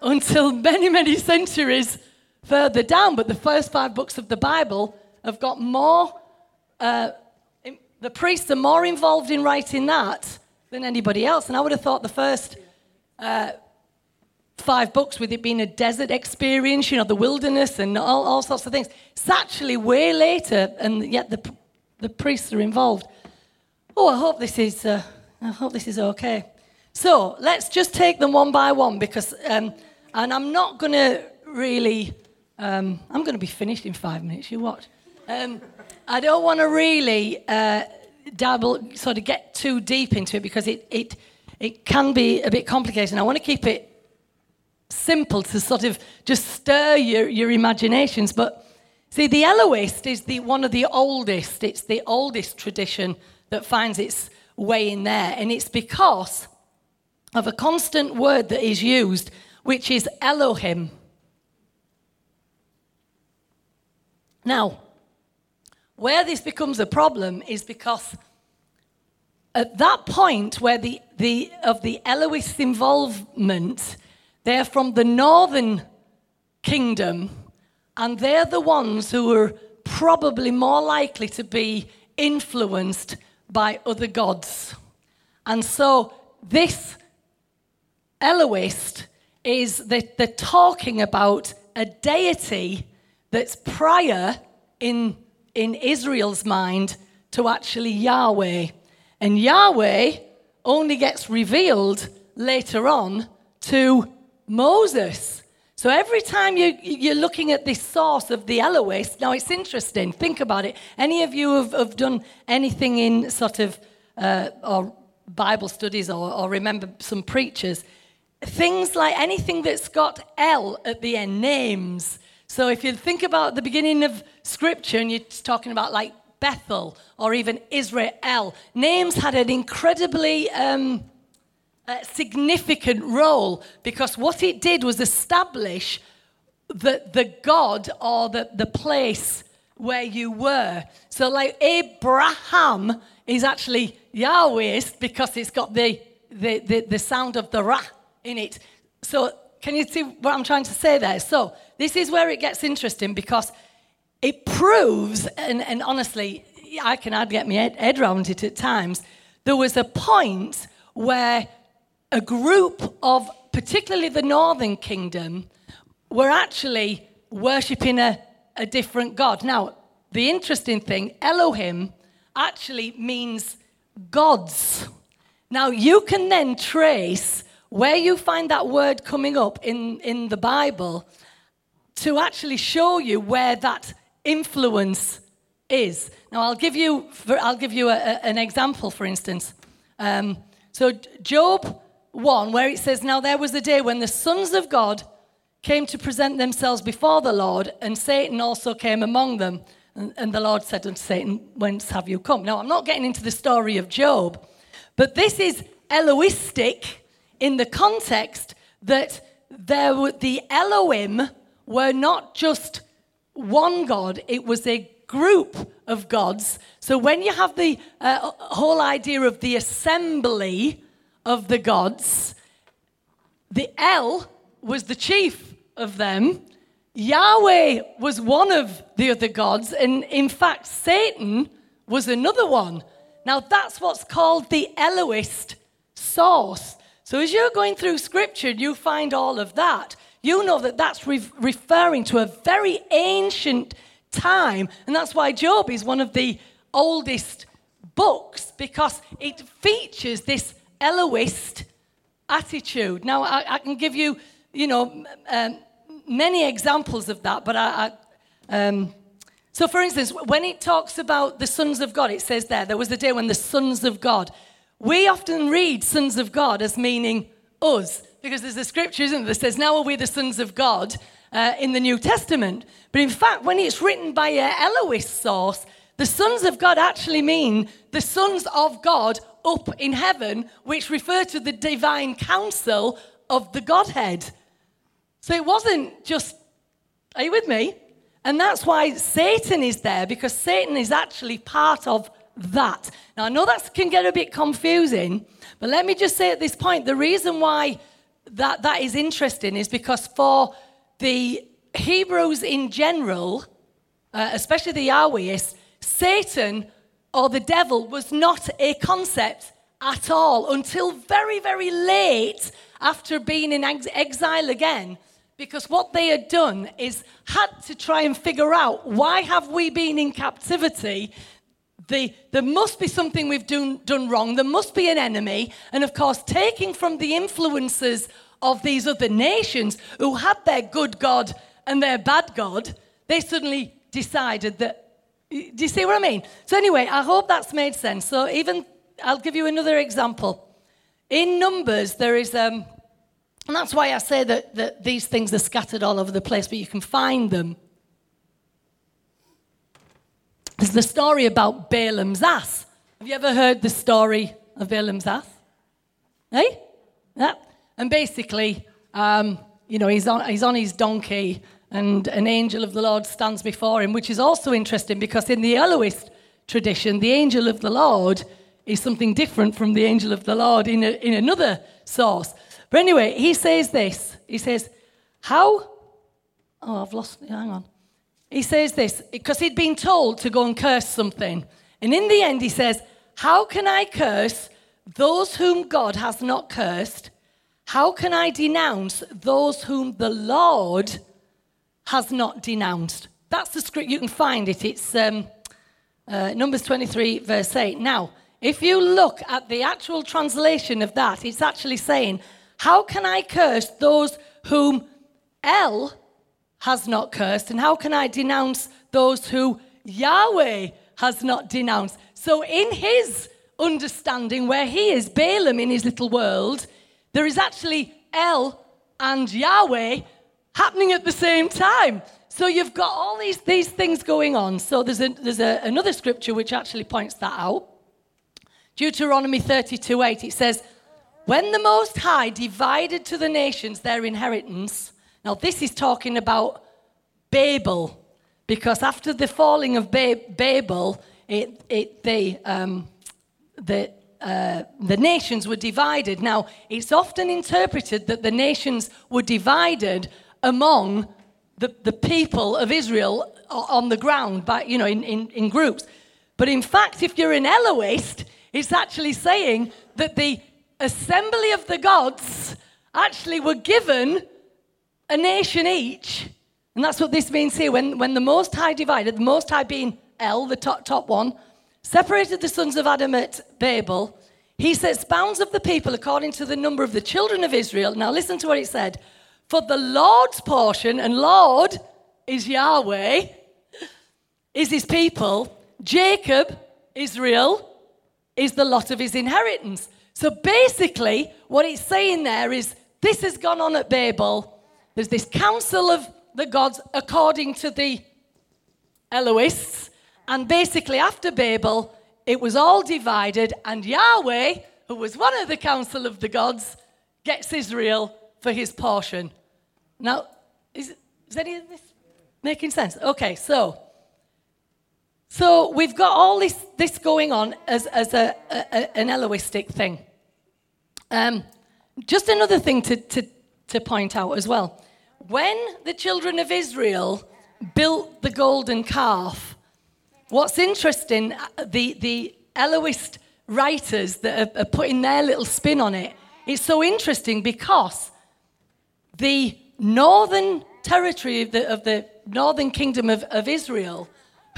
until many, many centuries further down. But the first five books of the Bible have got more, uh, the priests are more involved in writing that than anybody else. And I would have thought the first uh, five books, with it being a desert experience, you know, the wilderness and all, all sorts of things, it's actually way later, and yet the, the priests are involved. Oh, I hope this is, uh, I hope this is okay. So let's just take them one by one because um, and I'm not going to really, um, I'm going to be finished in five minutes, you watch. Um, I don't want to really uh, dabble, sort of get too deep into it because it, it, it can be a bit complicated. And I want to keep it simple to sort of just stir your, your imaginations. But see, the Elohist is the, one of the oldest, it's the oldest tradition that finds its way in there. And it's because of a constant word that is used which is Elohim. Now, where this becomes a problem is because at that point where the, the of the Elohist involvement, they're from the northern kingdom, and they're the ones who are probably more likely to be influenced by other gods. And so this Elohist is that they're talking about a deity that's prior in, in Israel's mind to actually Yahweh. And Yahweh only gets revealed later on to Moses. So every time you, you're looking at this source of the Elohist, now it's interesting. Think about it. Any of you have, have done anything in sort of uh, or Bible studies or, or remember some preachers? Things like anything that's got L at the end, names. So if you think about the beginning of Scripture and you're talking about like Bethel or even Israel, names had an incredibly um, uh, significant role because what it did was establish the, the God or the, the place where you were. So, like Abraham is actually Yahwehist because it's got the, the, the, the sound of the Ra in it. So, can you see what I'm trying to say there? So, this is where it gets interesting because it proves, and, and honestly, I can hardly get my head, head around it at times. There was a point where a group of, particularly the northern kingdom, were actually worshipping a, a different God. Now, the interesting thing, Elohim actually means gods. Now, you can then trace where you find that word coming up in, in the Bible to actually show you where that influence is. Now, I'll give you, I'll give you a, a, an example, for instance. Um, so, Job 1, where it says, Now there was a day when the sons of God came to present themselves before the Lord, and Satan also came among them. And, and the Lord said unto Satan, Whence have you come? Now, I'm not getting into the story of Job, but this is Elohistic in the context that there were, the Elohim were not just one God, it was a group of gods. So when you have the uh, whole idea of the assembly, of the gods. The El was the chief of them. Yahweh was one of the other gods. And in fact, Satan was another one. Now, that's what's called the Elohist source. So, as you're going through scripture, and you find all of that. You know that that's re- referring to a very ancient time. And that's why Job is one of the oldest books because it features this Elohist attitude. Now, I, I, can give you, you know, um, many examples of that, but I. I um, so, for instance, when it talks about the sons of God, it says there, there was a day when the sons of God. We often read sons of God as meaning us, because there's a scripture, isn't there, that says, Now are we the sons of God uh, in the New Testament. But in fact, when it's written by a Elohist source, the sons of God actually mean the sons of God up in heaven, which refer to the divine council of the Godhead. So it wasn't just, are you with me? And that's why Satan is there, because Satan is actually part of that. Now, I know that can get a bit confusing, but let me just say at this point the reason why that, that is interesting is because for the Hebrews in general, uh, especially the Yahwehists, Satan or the devil was not a concept at all until very, very late after being in ex- exile again. Because what they had done is had to try and figure out why have we been in captivity? The, there must be something we've done, done wrong. There must be an enemy. And of course, taking from the influences of these other nations who had their good God and their bad God, they suddenly decided that do you see what I mean? So, anyway, I hope that's made sense. So, even I'll give you another example. In Numbers, there is, um, and that's why I say that, that these things are scattered all over the place, but you can find them. There's the story about Balaam's ass. Have you ever heard the story of Balaam's ass? Hey? Yeah. And basically, um, you know, he's on, he's on his donkey and an angel of the Lord stands before him, which is also interesting because in the Elohist tradition, the angel of the Lord is something different from the angel of the Lord in, a, in another source. But anyway, he says this. He says, How? Oh, I've lost. Hang on. He says this because he'd been told to go and curse something. And in the end, he says, How can I curse those whom God has not cursed? How can I denounce those whom the Lord has not denounced. That's the script. You can find it. It's um, uh, Numbers 23, verse 8. Now, if you look at the actual translation of that, it's actually saying, How can I curse those whom El has not cursed, and how can I denounce those who Yahweh has not denounced? So, in his understanding, where he is, Balaam in his little world, there is actually El and Yahweh happening at the same time. So you've got all these, these things going on. So there's, a, there's a, another scripture which actually points that out. Deuteronomy 32 8, it says, When the Most High divided to the nations their inheritance, now this is talking about Babel, because after the falling of ba- Babel, it, it, they, um, the, uh, the nations were divided. Now, it's often interpreted that the nations were divided among the, the people of Israel on the ground, by, you know, in, in, in groups. But in fact, if you're in Elohist, it's actually saying that the assembly of the gods actually were given a nation each. And that's what this means here. When, when the Most High divided, the Most High being El, the top, top one, separated the sons of Adam at Babel, he sets bounds of the people according to the number of the children of Israel. Now listen to what it said. For the Lord's portion, and Lord is Yahweh, is his people. Jacob, Israel, is the lot of his inheritance. So basically, what it's saying there is this has gone on at Babel. There's this council of the gods according to the Elohists. And basically, after Babel, it was all divided, and Yahweh, who was one of the council of the gods, gets Israel for his portion. Now, is, is any of this making sense? Okay, so so we've got all this, this going on as, as a, a an Elohistic thing. Um, just another thing to, to, to point out as well. When the children of Israel built the golden calf, what's interesting, uh, the, the Elohist writers that are, are putting their little spin on it, it's so interesting because the northern territory of the, of the northern kingdom of, of Israel,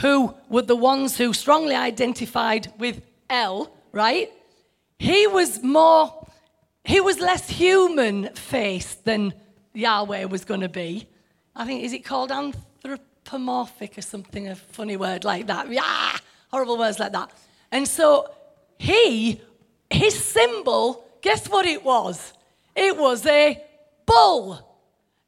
who were the ones who strongly identified with El, right? He was more, he was less human faced than Yahweh was going to be. I think, is it called anthropomorphic or something, a funny word like that? Yeah, horrible words like that. And so he, his symbol, guess what it was? It was a bull.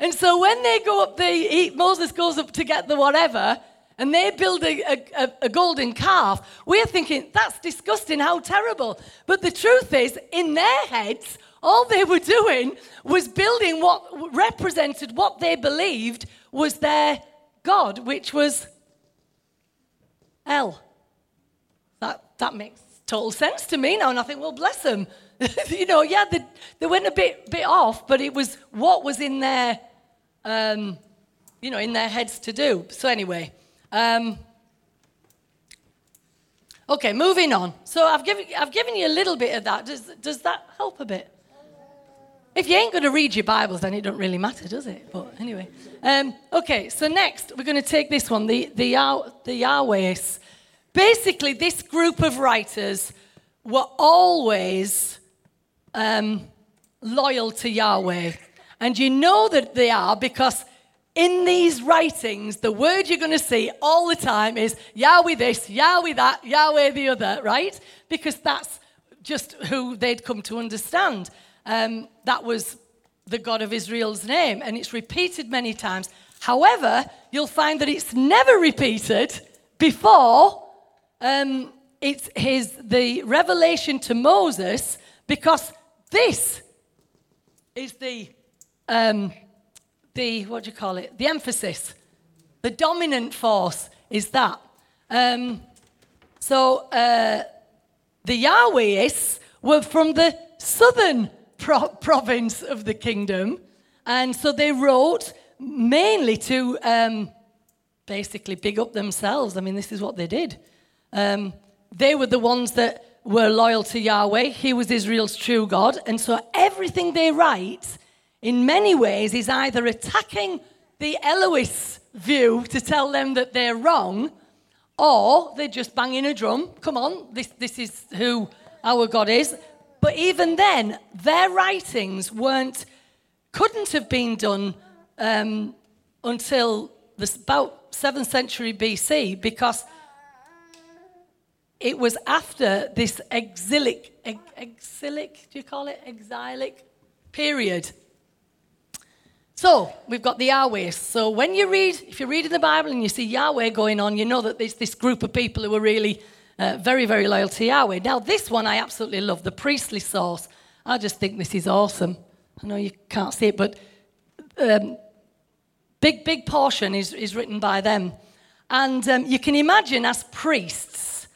And so when they go up, they, he, Moses goes up to get the whatever, and they build a, a, a, golden calf, we're thinking, that's disgusting, how terrible. But the truth is, in their heads, all they were doing was building what represented what they believed was their God, which was El. That, that makes total sense to me now. And I think, well, bless them. [LAUGHS] you know, yeah, they, they went a bit, bit off, but it was what was in their um, you know, in their heads to do. So, anyway. Um, okay, moving on. So, I've given, I've given you a little bit of that. Does, does that help a bit? If you ain't going to read your Bibles, then it don't really matter, does it? But anyway. Um, okay, so next, we're going to take this one, the, the, the Yahwehs. Basically, this group of writers were always um, loyal to Yahweh. And you know that they are because in these writings, the word you're going to see all the time is Yahweh this, Yahweh that, Yahweh the other, right? Because that's just who they'd come to understand. Um, that was the God of Israel's name, and it's repeated many times. However, you'll find that it's never repeated before um, it's his the revelation to Moses, because this is the um, the, what do you call it? The emphasis. The dominant force is that. Um, so uh, the Yahwehists were from the southern pro- province of the kingdom. And so they wrote mainly to um, basically big up themselves. I mean, this is what they did. Um, they were the ones that were loyal to Yahweh. He was Israel's true God. And so everything they write in many ways, is either attacking the Elohist view to tell them that they're wrong, or they're just banging a drum. Come on, this, this is who our God is. But even then, their writings weren't, couldn't have been done um, until this, about 7th century BC because it was after this exilic, ex- exilic, do you call it exilic period. So we've got the Yahweh. So when you read, if you read in the Bible and you see Yahweh going on, you know that there's this group of people who are really uh, very, very loyal to Yahweh. Now, this one I absolutely love, the priestly source. I just think this is awesome. I know you can't see it, but um, big, big portion is, is written by them. And um, you can imagine as priests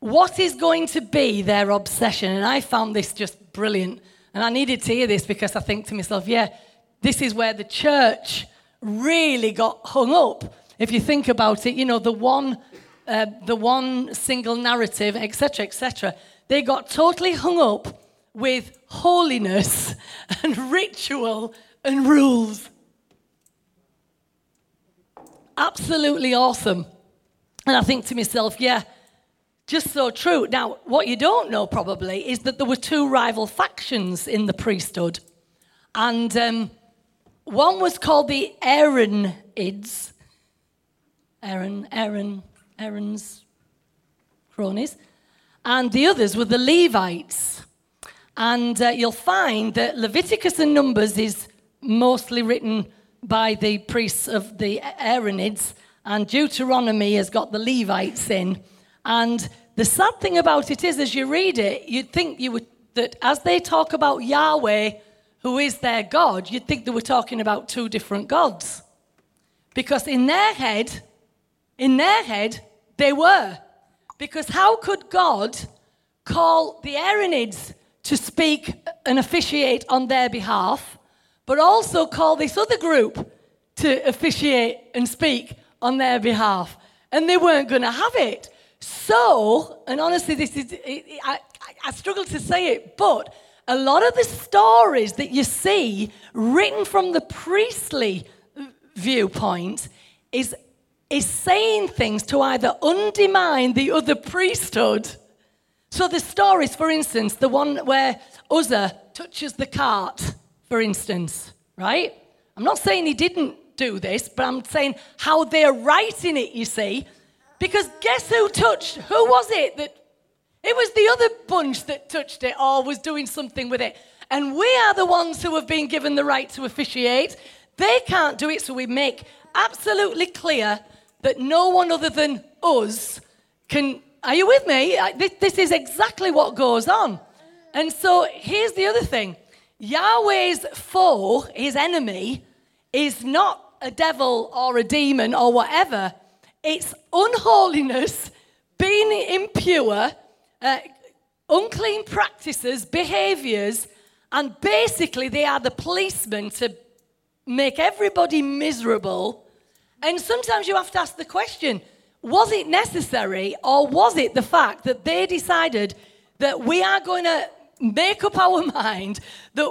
what is going to be their obsession. And I found this just brilliant. And I needed to hear this because I think to myself, yeah, this is where the church really got hung up. If you think about it, you know, the one, uh, the one single narrative, etc., etc., they got totally hung up with holiness [LAUGHS] and ritual and rules. Absolutely awesome. And I think to myself, yeah, just so true. Now, what you don't know probably is that there were two rival factions in the priesthood. And um, one was called the Aaronids. Aaron, Aaron, Aaron's cronies. And the others were the Levites. And uh, you'll find that Leviticus and Numbers is mostly written by the priests of the Aaronids, and Deuteronomy has got the Levites in. And the sad thing about it is, as you read it, you'd think you would, that as they talk about Yahweh, who is their God, you'd think they were talking about two different gods. Because in their head, in their head, they were. Because how could God call the Aaronids to speak and officiate on their behalf, but also call this other group to officiate and speak on their behalf? And they weren't going to have it. So, and honestly, this is, I, I struggle to say it, but a lot of the stories that you see written from the priestly viewpoint is, is saying things to either undermine the other priesthood. So the stories, for instance, the one where Uzzah touches the cart, for instance, right? I'm not saying he didn't do this, but I'm saying how they're writing it, you see. Because guess who touched? Who was it that it was the other bunch that touched it or was doing something with it. And we are the ones who have been given the right to officiate. They can't do it, so we make absolutely clear that no one other than us can. Are you with me? This is exactly what goes on. And so here's the other thing Yahweh's foe, his enemy, is not a devil or a demon or whatever. It's unholiness, being impure, uh, unclean practices, behaviors, and basically they are the policemen to make everybody miserable. And sometimes you have to ask the question was it necessary, or was it the fact that they decided that we are going to make up our [LAUGHS] mind that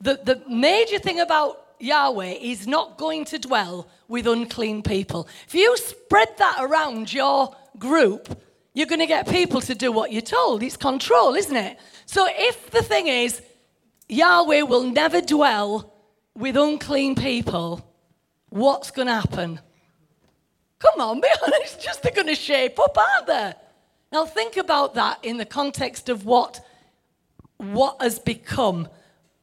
the, the major thing about Yahweh is not going to dwell with unclean people? If you spread that around your group, you're going to get people to do what you're told. It's control, isn't it? So if the thing is, Yahweh will never dwell with unclean people, what's going to happen? Come on, be honest. [LAUGHS] Just they're going to shape up, aren't they? Now think about that in the context of what, what has become.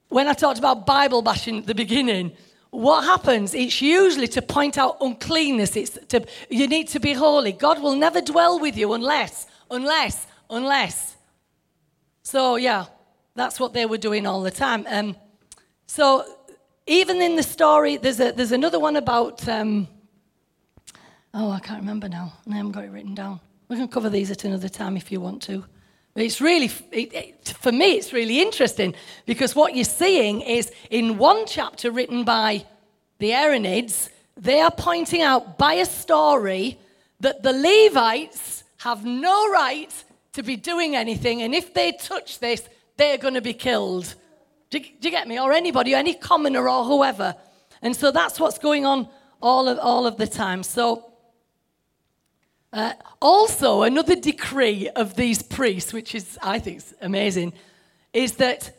When I talked about Bible bashing at the beginning, what happens? It's usually to point out uncleanness. It's to, you need to be holy. God will never dwell with you unless, unless, unless. So, yeah, that's what they were doing all the time. Um, so, even in the story, there's, a, there's another one about, um, oh, I can't remember now. I haven't got it written down. We can cover these at another time if you want to. It's really, it, it, for me, it's really interesting because what you're seeing is in one chapter written by the Aaronids, they are pointing out by a story that the Levites have no right to be doing anything, and if they touch this, they're going to be killed. Do do you get me? Or anybody, any commoner or whoever. And so that's what's going on all of, all of the time. So uh, also, another decree of these priests, which is, I think, amazing, is that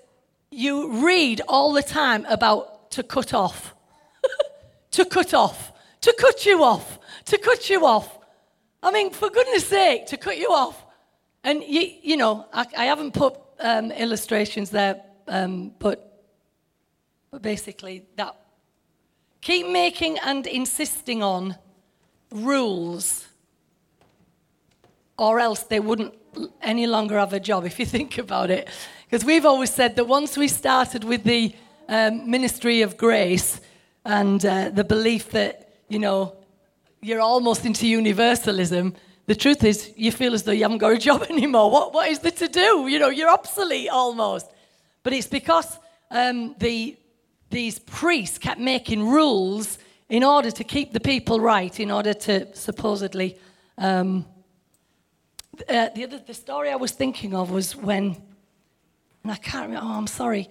you read all the time about to cut off. [LAUGHS] to cut off, to cut you off, to cut you off. I mean, for goodness sake, to cut you off. And, you, you know, I, I haven't put um, illustrations there, um, but, but basically that. Keep making and insisting on rules, or else they wouldn't any longer have a job, if you [LAUGHS] think about it. Because we've always said that once we started with the um, ministry of grace and uh, the belief that, you know, you're almost into universalism, the truth is you feel as though you haven't got a job [LAUGHS] anymore. What, what is there to do? You know, you're obsolete almost. But it's because um, the, these priests kept making rules in order to keep the people right, in order to supposedly. Um, uh, the, other, the story I was thinking of was when, and I can't remember, oh, I'm sorry.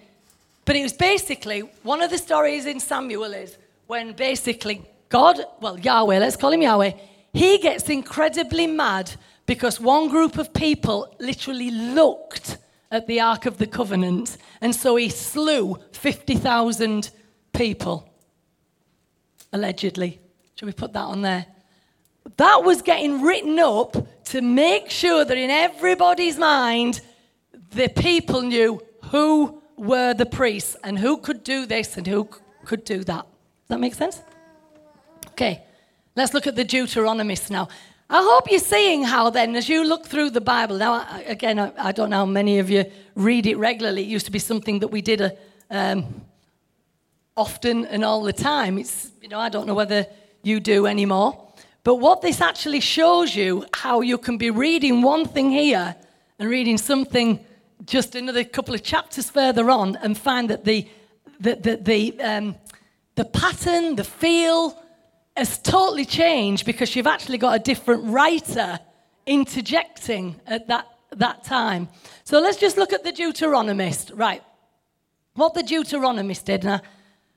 But it was basically one of the stories in Samuel is when basically God, well, Yahweh, let's call him Yahweh, he gets incredibly mad because one group of people literally looked at the Ark of the Covenant, and so he slew 50,000 people, allegedly. Should we put that on there? That was getting written up to make sure that in everybody's mind, the people knew who were the priests and who could do this and who could do that. Does that make sense? Okay, let's look at the Deuteronomist now. I hope you're seeing how then, as you look through the Bible, now, again, I, don't know how many of you read it regularly. It used to be something that we did a, uh, um, often and all the time. It's, you know, I don't know whether you do anymore. But what this actually shows you, how you can be reading one thing here and reading something just another couple of chapters further on and find that the, the, the, the, um, the pattern, the feel has totally changed because you've actually got a different writer interjecting at that, that time. So let's just look at the Deuteronomist. Right. What the Deuteronomist did, and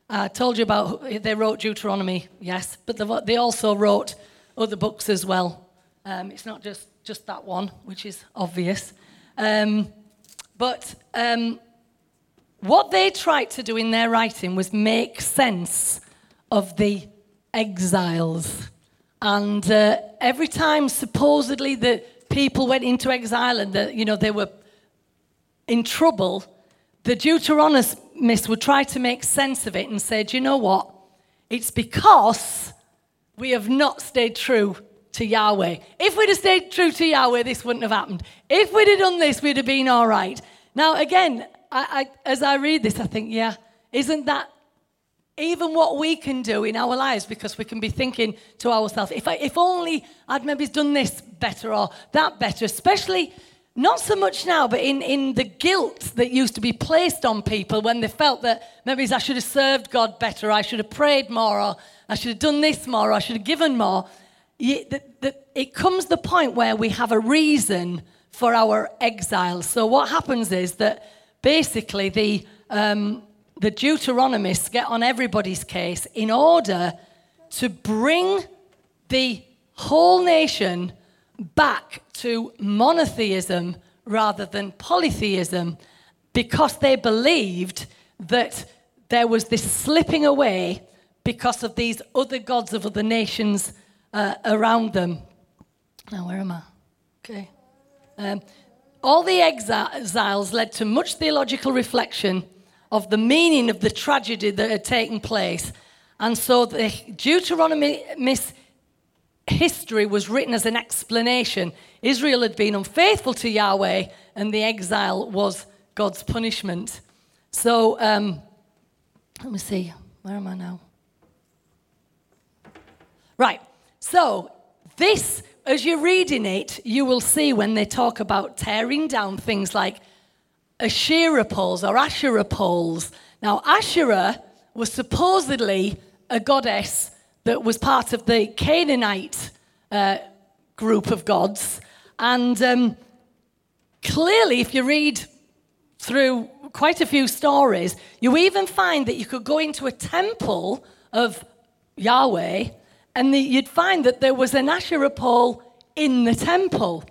I, I told you about they wrote Deuteronomy, yes, but they also wrote other books as well. Um, it's not just, just that one, which is obvious. Um, but um, what they tried to do in their writing was make sense of the exiles. And uh, every time, supposedly, the people went into exile and the, you know they were in trouble, the Deuteronomists would try to make sense of it and say, "Do you know what? It's because we have not stayed true to Yahweh. If we'd have stayed true to Yahweh, this wouldn't have happened. If we'd have done this, we'd have been all right. Now, again, I, I, as I read this, I think, yeah, isn't that even what we can do in our lives? Because we can be thinking to ourselves, if, I, if only I'd maybe done this better or that better, especially not so much now, but in, in the guilt that used to be placed on people when they felt that maybe I should have served God better, I should have prayed more, or I should have done this more, or I should have given more. it comes the point where we have a reason for our exile. So what happens is that basically the, um, the Deuteronomists get on everybody's case in order to bring the whole nation back to monotheism rather than polytheism because they believed that there was this slipping away because of these other gods of other nations uh, around them. Now, where am I? Okay. Um, all the exiles led to much theological reflection of the meaning of the tragedy that had taken place. And so the Deuteronomy history was written as an explanation. Israel had been unfaithful to Yahweh, and the exile was God's punishment. So, um, let me see, where am I now? Right, so this, as you're reading it, you will see when they talk about tearing down things like Asherah poles or Asherah poles. Now, Asherah was supposedly a goddess that was part of the Canaanite uh, group of gods. And um, clearly, if you read through quite a few stories, you even find that you could go into a temple of Yahweh and the, you'd find that there was an Asherah pole in the temple.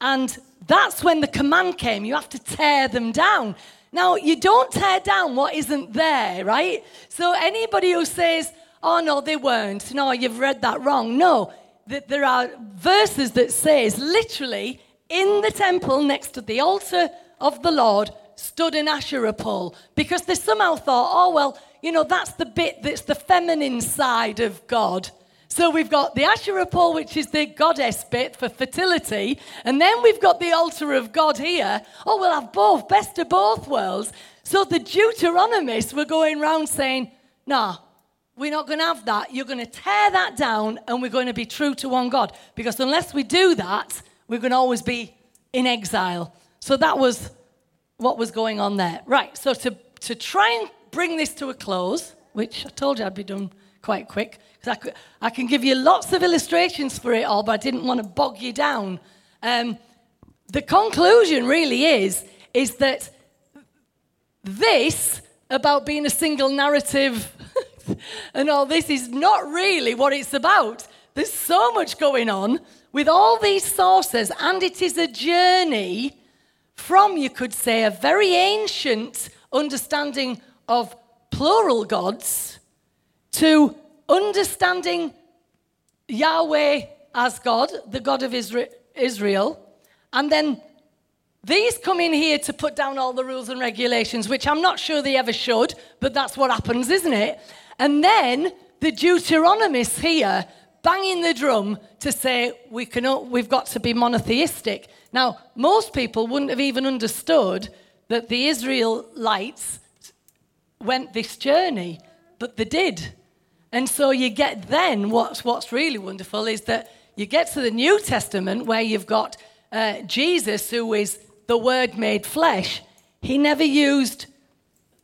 And that's when the command came you have to tear them down. Now, you don't tear down what isn't there, right? So, anybody who says, oh no, they weren't. No, you've read that wrong. No, that there are verses that says literally in the temple next to the altar of the Lord stood an Asherah pole because they somehow thought, oh well, you know, that's the bit that's the feminine side of God. So we've got the Asherah pole, which is the goddess bit for fertility, and then we've got the altar of God here. Oh, we'll have both, best of both worlds. So the Deuteronomists were going around saying, nah, we're not going to have that. You're going to tear that down, and we're going to be true to one God. Because unless we do that, we're going to always be in exile. So that was what was going on there. Right, so to, to try and bring this to a close, which I told you I'd be done quite quick, because I, I, can give you lots of illustrations for it all, but I didn't want to bog you down. Um, the conclusion really is, is that this about being a single narrative and all this is not really what it's about. There's so much going on with all these sources, and it is a journey from, you could say, a very ancient understanding of plural gods to understanding Yahweh as God, the God of Israel, and then these come in here to put down all the rules and regulations, which I'm not sure they ever should, but that's what happens, isn't it? And then the Deuteronomists here banging the drum to say we can, we've got to be monotheistic. Now, most people wouldn't have even understood that the Israelites went this journey, but they did. And so you get then what's, what's really wonderful is that you get to the New Testament where you've got uh, Jesus, who is the Word made flesh. He never used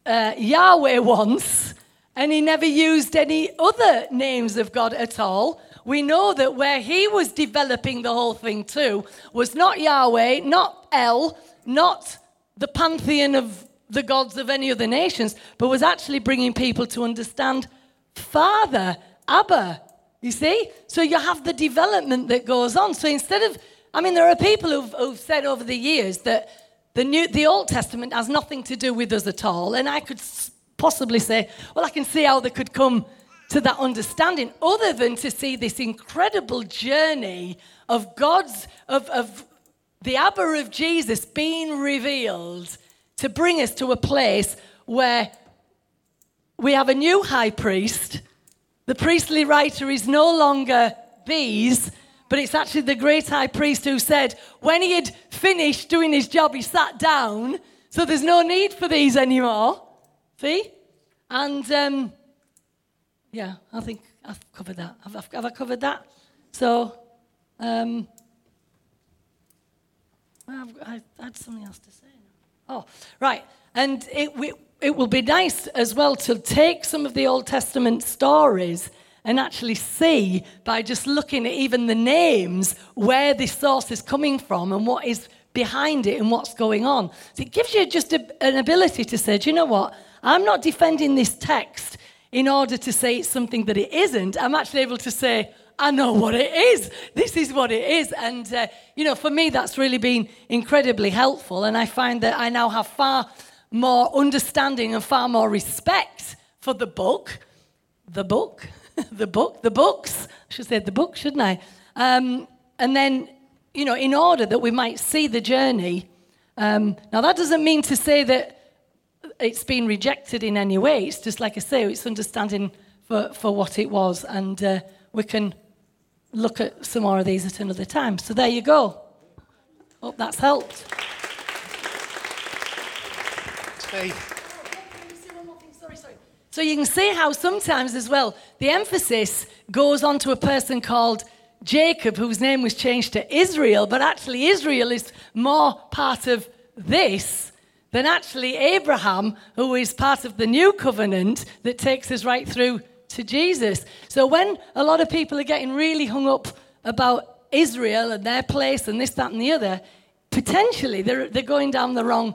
uh, Yahweh [LAUGHS] once, and he never used any other names of God at all. We know that where he was developing the whole thing too was not Yahweh, not El, not the pantheon of the gods of any other nations, but was actually bringing people to understand Father, Abba. You see? So you have the development that goes on. So instead of, I mean, there are people who've, who've said over the years that the, New, the Old Testament has nothing to do with us at all. And I could possibly say, well, I can see how they could come to that understanding other than to see this incredible journey of God's, of, of the Abba of Jesus being revealed to bring us to a place where we have a new high priest. The priestly writer is no longer these, but it's actually the great high priest who said, when he had finished doing his job, he sat down, so there's no need for these anymore. And um, yeah, I think I've covered that. Have, have I covered that? So, um, I've, I had something else to say. Oh, right. And it, we, it will be nice as well to take some of the Old Testament stories and actually see by just looking at even the names where this source is coming from and what is behind it and what's going on. So it gives you just a, an ability to say, do you know what? I'm not defending this text in order to say it's something that it isn't. I'm actually able to say, I know what it is. This is what it is. And, uh, you know, for me, that's really been incredibly helpful. And I find that I now have far more understanding and far more respect for the book. The book? [LAUGHS] the book? The books? I should say the book, shouldn't I? Um, and then, you know, in order that we might see the journey. Um, now, that doesn't mean to say that it's been rejected in any way. It's just like I say, it's understanding for, for what it was. And uh, we can look at some more of these at another time. So there you go. Hope that's helped. So you can see how sometimes as well the emphasis goes on to a person called Jacob, whose name was changed to Israel, but actually Israel is more part of this than actually Abraham, who is part of the new covenant that takes us right through to Jesus. So when a lot of people are getting really hung up about Israel and their place and this, that, and the other, potentially they're, they're going down the wrong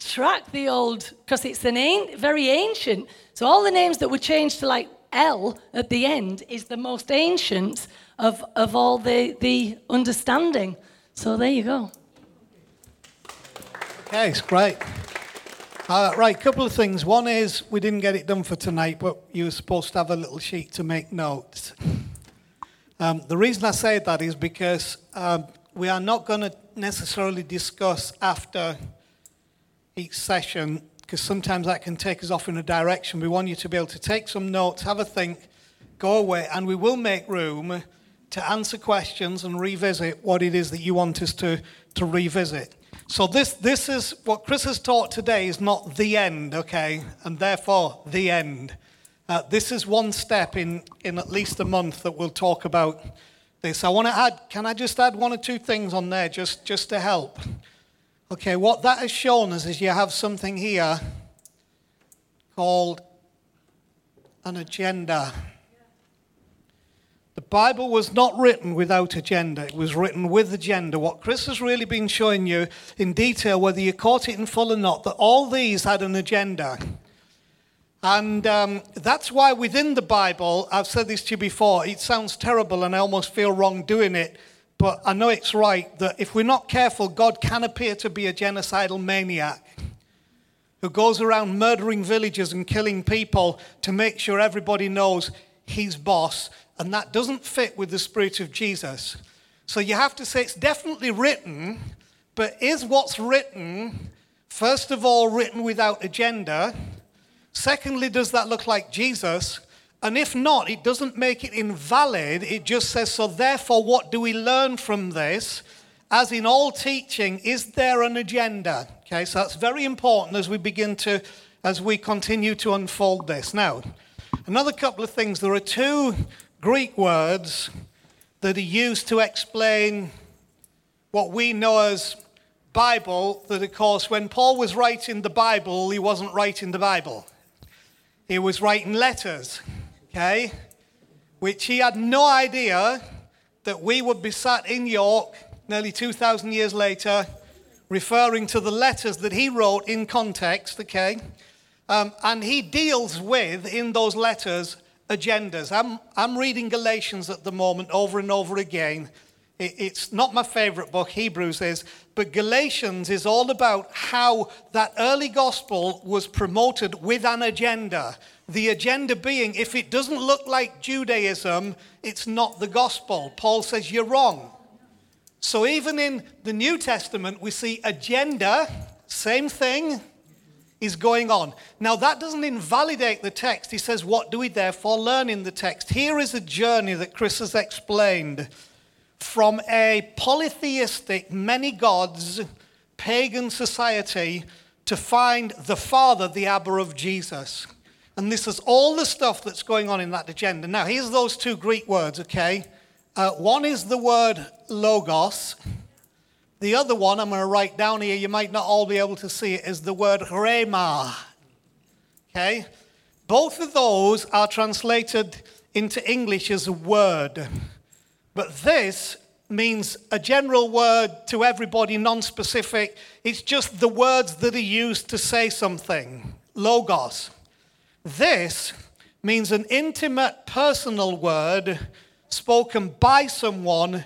track, the old, because it's an an, very ancient. So all the names that were changed to like L at the end is the most ancient of, of all the, the understanding. So there you go. It's great. Uh, right, a couple of things. One is we didn't get it done for tonight, but you were supposed to have a little sheet to make notes. Um, the reason I say that is because um, we are not going to necessarily discuss after each session, because sometimes that can take us off in a direction. We want you to be able to take some notes, have a think, go away, and we will make room to answer questions and revisit what it is that you want us to, to revisit. So this, this is what Chris has taught today is not the end, okay, and therefore the end. Uh, this is one step in, in at least a month that we'll talk about this. I want to add, can I just add one or two things on there just, just to help? Okay, what that has shown us is you have something here called an agenda. The Bible was not written without agenda. It was written with agenda. What Chris has really been showing you in detail, whether you caught it in full or not, that all these had an agenda. And um, that's why within the Bible, I've said this to you before, it sounds terrible and I almost feel wrong doing it, but I know it's right that if we're not careful, God can appear to be a genocidal maniac who goes around murdering villages and killing people to make sure everybody knows he's boss and that doesn't fit with the spirit of Jesus. So you have to say it's definitely written, but is what's written, first of all, written without agenda? Secondly, does that look like Jesus? And if not, it doesn't make it invalid. It just says, so therefore, what do we learn from this? As in all teaching, is there an agenda? Okay, so that's very important as we begin to, as we continue to unfold this. Now, another couple of things. There are two Greek words that are used to explain what we know as Bible, that of course, when Paul was writing the Bible, he wasn't writing the Bible. He was writing letters, okay? Which he had no idea that we would be sat in York nearly 2,000 years later, referring to the letters that he wrote in context, okay? Um, and he deals with, in those letters, agendas. I'm, I'm reading Galatians at the moment over and over again. It, it's not my favorite book, Hebrews is, but Galatians is all about how that early gospel was promoted with an agenda. The agenda being, if it doesn't look like Judaism, it's not the gospel. Paul says you're wrong. So even in the New Testament, we see agenda, same thing, is going on. Now, that doesn't invalidate the text. He says, What do we therefore learn in the text? Here is a journey that Chris has explained from a polytheistic, many gods, pagan society to find the Father, the Abba of Jesus. And this is all the stuff that's going on in that agenda. Now, here's those two Greek words, okay? Uh, one is the word logos, the other one I'm going to write down here, you might not all be able to see it, is the word rhema. Okay? Both of those are translated into English as a word. But this means a general word to everybody, non specific. It's just the words that are used to say something. Logos. This means an intimate, personal word spoken by someone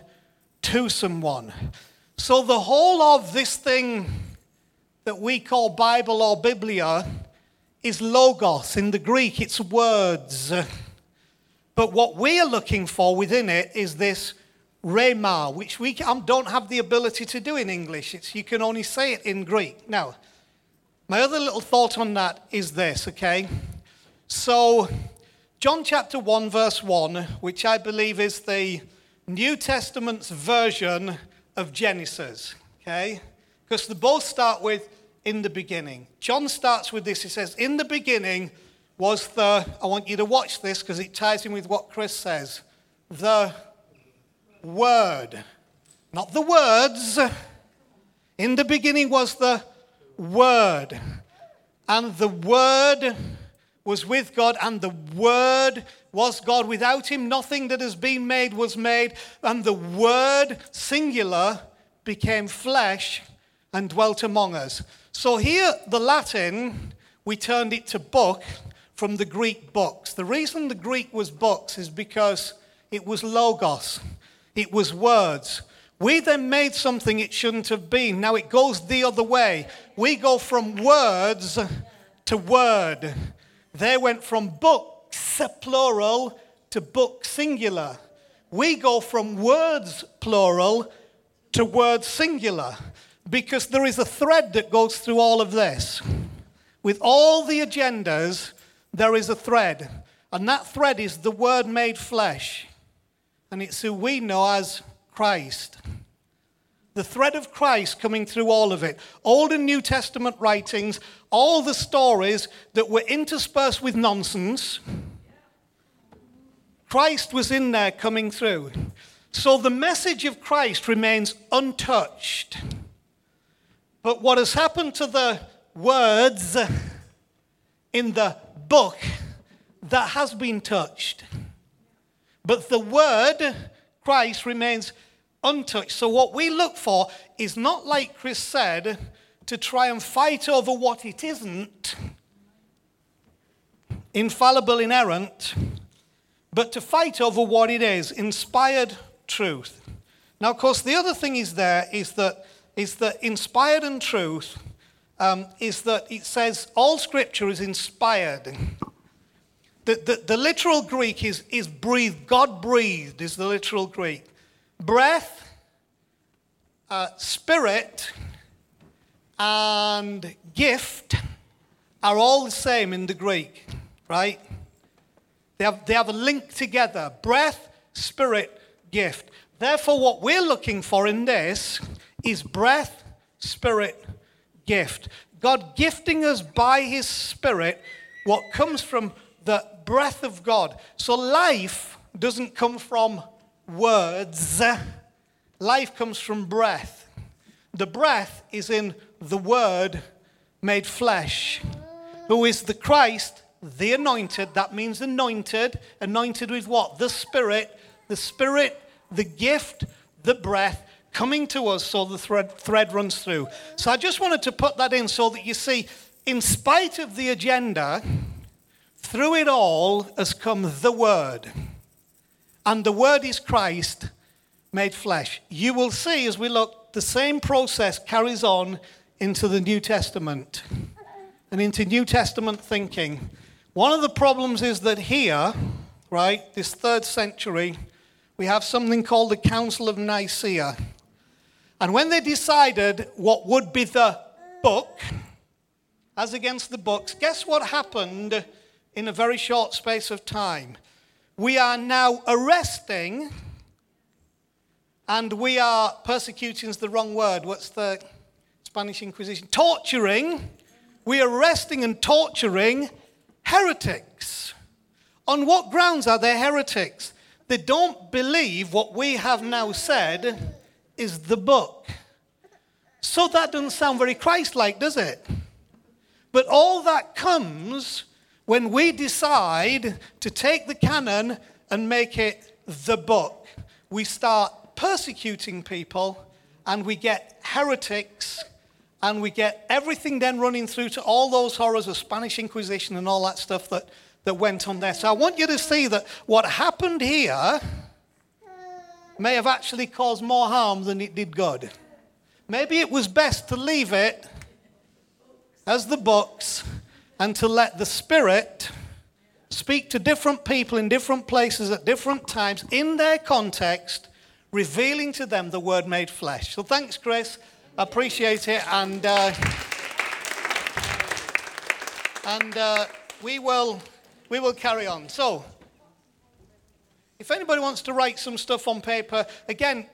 to someone. So, the whole of this thing that we call Bible or Biblia is logos. In the Greek, it's words. But what we are looking for within it is this rhema, which we um, don't have the ability to do in English. It's, you can only say it in Greek. Now, my other little thought on that is this, okay? So, John chapter 1, verse 1, which I believe is the New Testament's version of Genesis, okay? Because they both start with in the beginning. John starts with this. He says, In the beginning was the, I want you to watch this because it ties in with what Chris says, the Word. Not the words. In the beginning was the Word. And the Word was with God, and the Word was God. Without him, nothing that has been made was made. And the Word, singular, became flesh and dwelt among us. So here, the Latin, we turned it to book from the Greek books. The reason the Greek was books is because it was logos, it was words. We then made something it shouldn't have been. Now it goes the other way. We go from words to word. They went from books, plural, to book, singular. We go from words, plural, to words, singular, because there is a thread that goes through all of this. With all the agendas, there is a thread. And that thread is the Word made flesh. And it's who we know as Christ. The thread of Christ coming through all of it. Old and New Testament writings, all the stories that were interspersed with nonsense. Christ was in there coming through. So the message of Christ remains untouched. But what has happened to the words in the book that has been touched? But the word, Christ, remains untouched. So, what we look for is not like Chris said, to try and fight over what it isn't, infallible, inerrant, but to fight over what it is, inspired truth. Now, of course, the other thing is there is that, is that inspired and truth um, is that it says all scripture is inspired. The, the, the literal Greek is, is breathed, God breathed is the literal Greek breath, uh, spirit, and gift are all the same in the Greek, right? They have, they have a link together breath, spirit, gift. Therefore, what we're looking for in this is breath, spirit, gift. God gifting us by his spirit what comes from the breath of God. So life doesn't come from words, life comes from breath. The breath is in the Word made flesh, who is the Christ, the anointed. That means anointed. Anointed with what? The Spirit. The Spirit, the gift, the breath coming to us so the thread, thread runs through. So I just wanted to put that in so that you see, in spite of the agenda, through it all has come the Word. And the Word is Christ made flesh. You will see as we look, the same process carries on into the New Testament and into New Testament thinking. One of the problems is that here, right, this third century, we have something called the Council of Nicaea. And when they decided what would be the book, as against the books, guess what happened in a very short space of time? We are now arresting and we are persecuting is the wrong word. What's the Spanish Inquisition? Torturing. We are arresting and torturing heretics. On what grounds are they heretics? They don't believe what we have now said is the book. So that doesn't sound very Christ like, does it? But all that comes when we decide to take the canon and make it the book, we start persecuting people and we get heretics and we get everything then running through to all those horrors of Spanish Inquisition and all that stuff that, that went on there. So I want you to see that what happened here may have actually caused more harm than it did good. Maybe it was best to leave it as the books and to let the Spirit speak to different people in different places at different times in their context, revealing to them the Word made flesh. So thanks, Chris. I appreciate it. And, uh, and uh, we, will, we will carry on. So, if anybody wants to write some stuff on paper, again,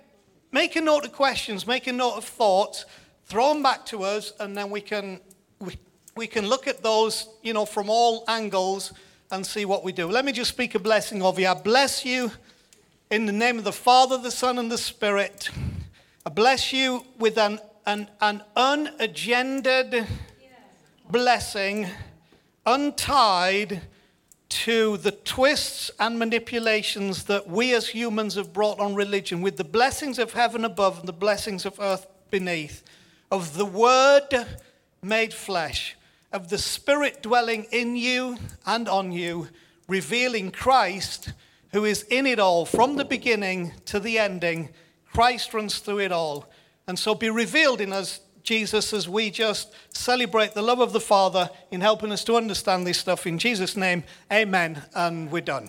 make a note of questions, make a note of thoughts, throw them back to us, and then we can, we, we can look at those, you know, from all angles and see what we do. Let me just speak a blessing over you. I bless you in the name of the Father, the Son, and the Spirit. I bless you with an, an, an unagendered blessing, untied to the twists and manipulations that we as humans have brought on religion, with the blessings of heaven above and the blessings of earth beneath, of the Word made flesh of the Spirit dwelling in you and on you, revealing Christ, who is in it all from the beginning to the ending, Christ runs through it all. And so be revealed in us, Jesus, as we just celebrate the love of the Father in helping us to understand this stuff. In Jesus' name, amen. And we're done.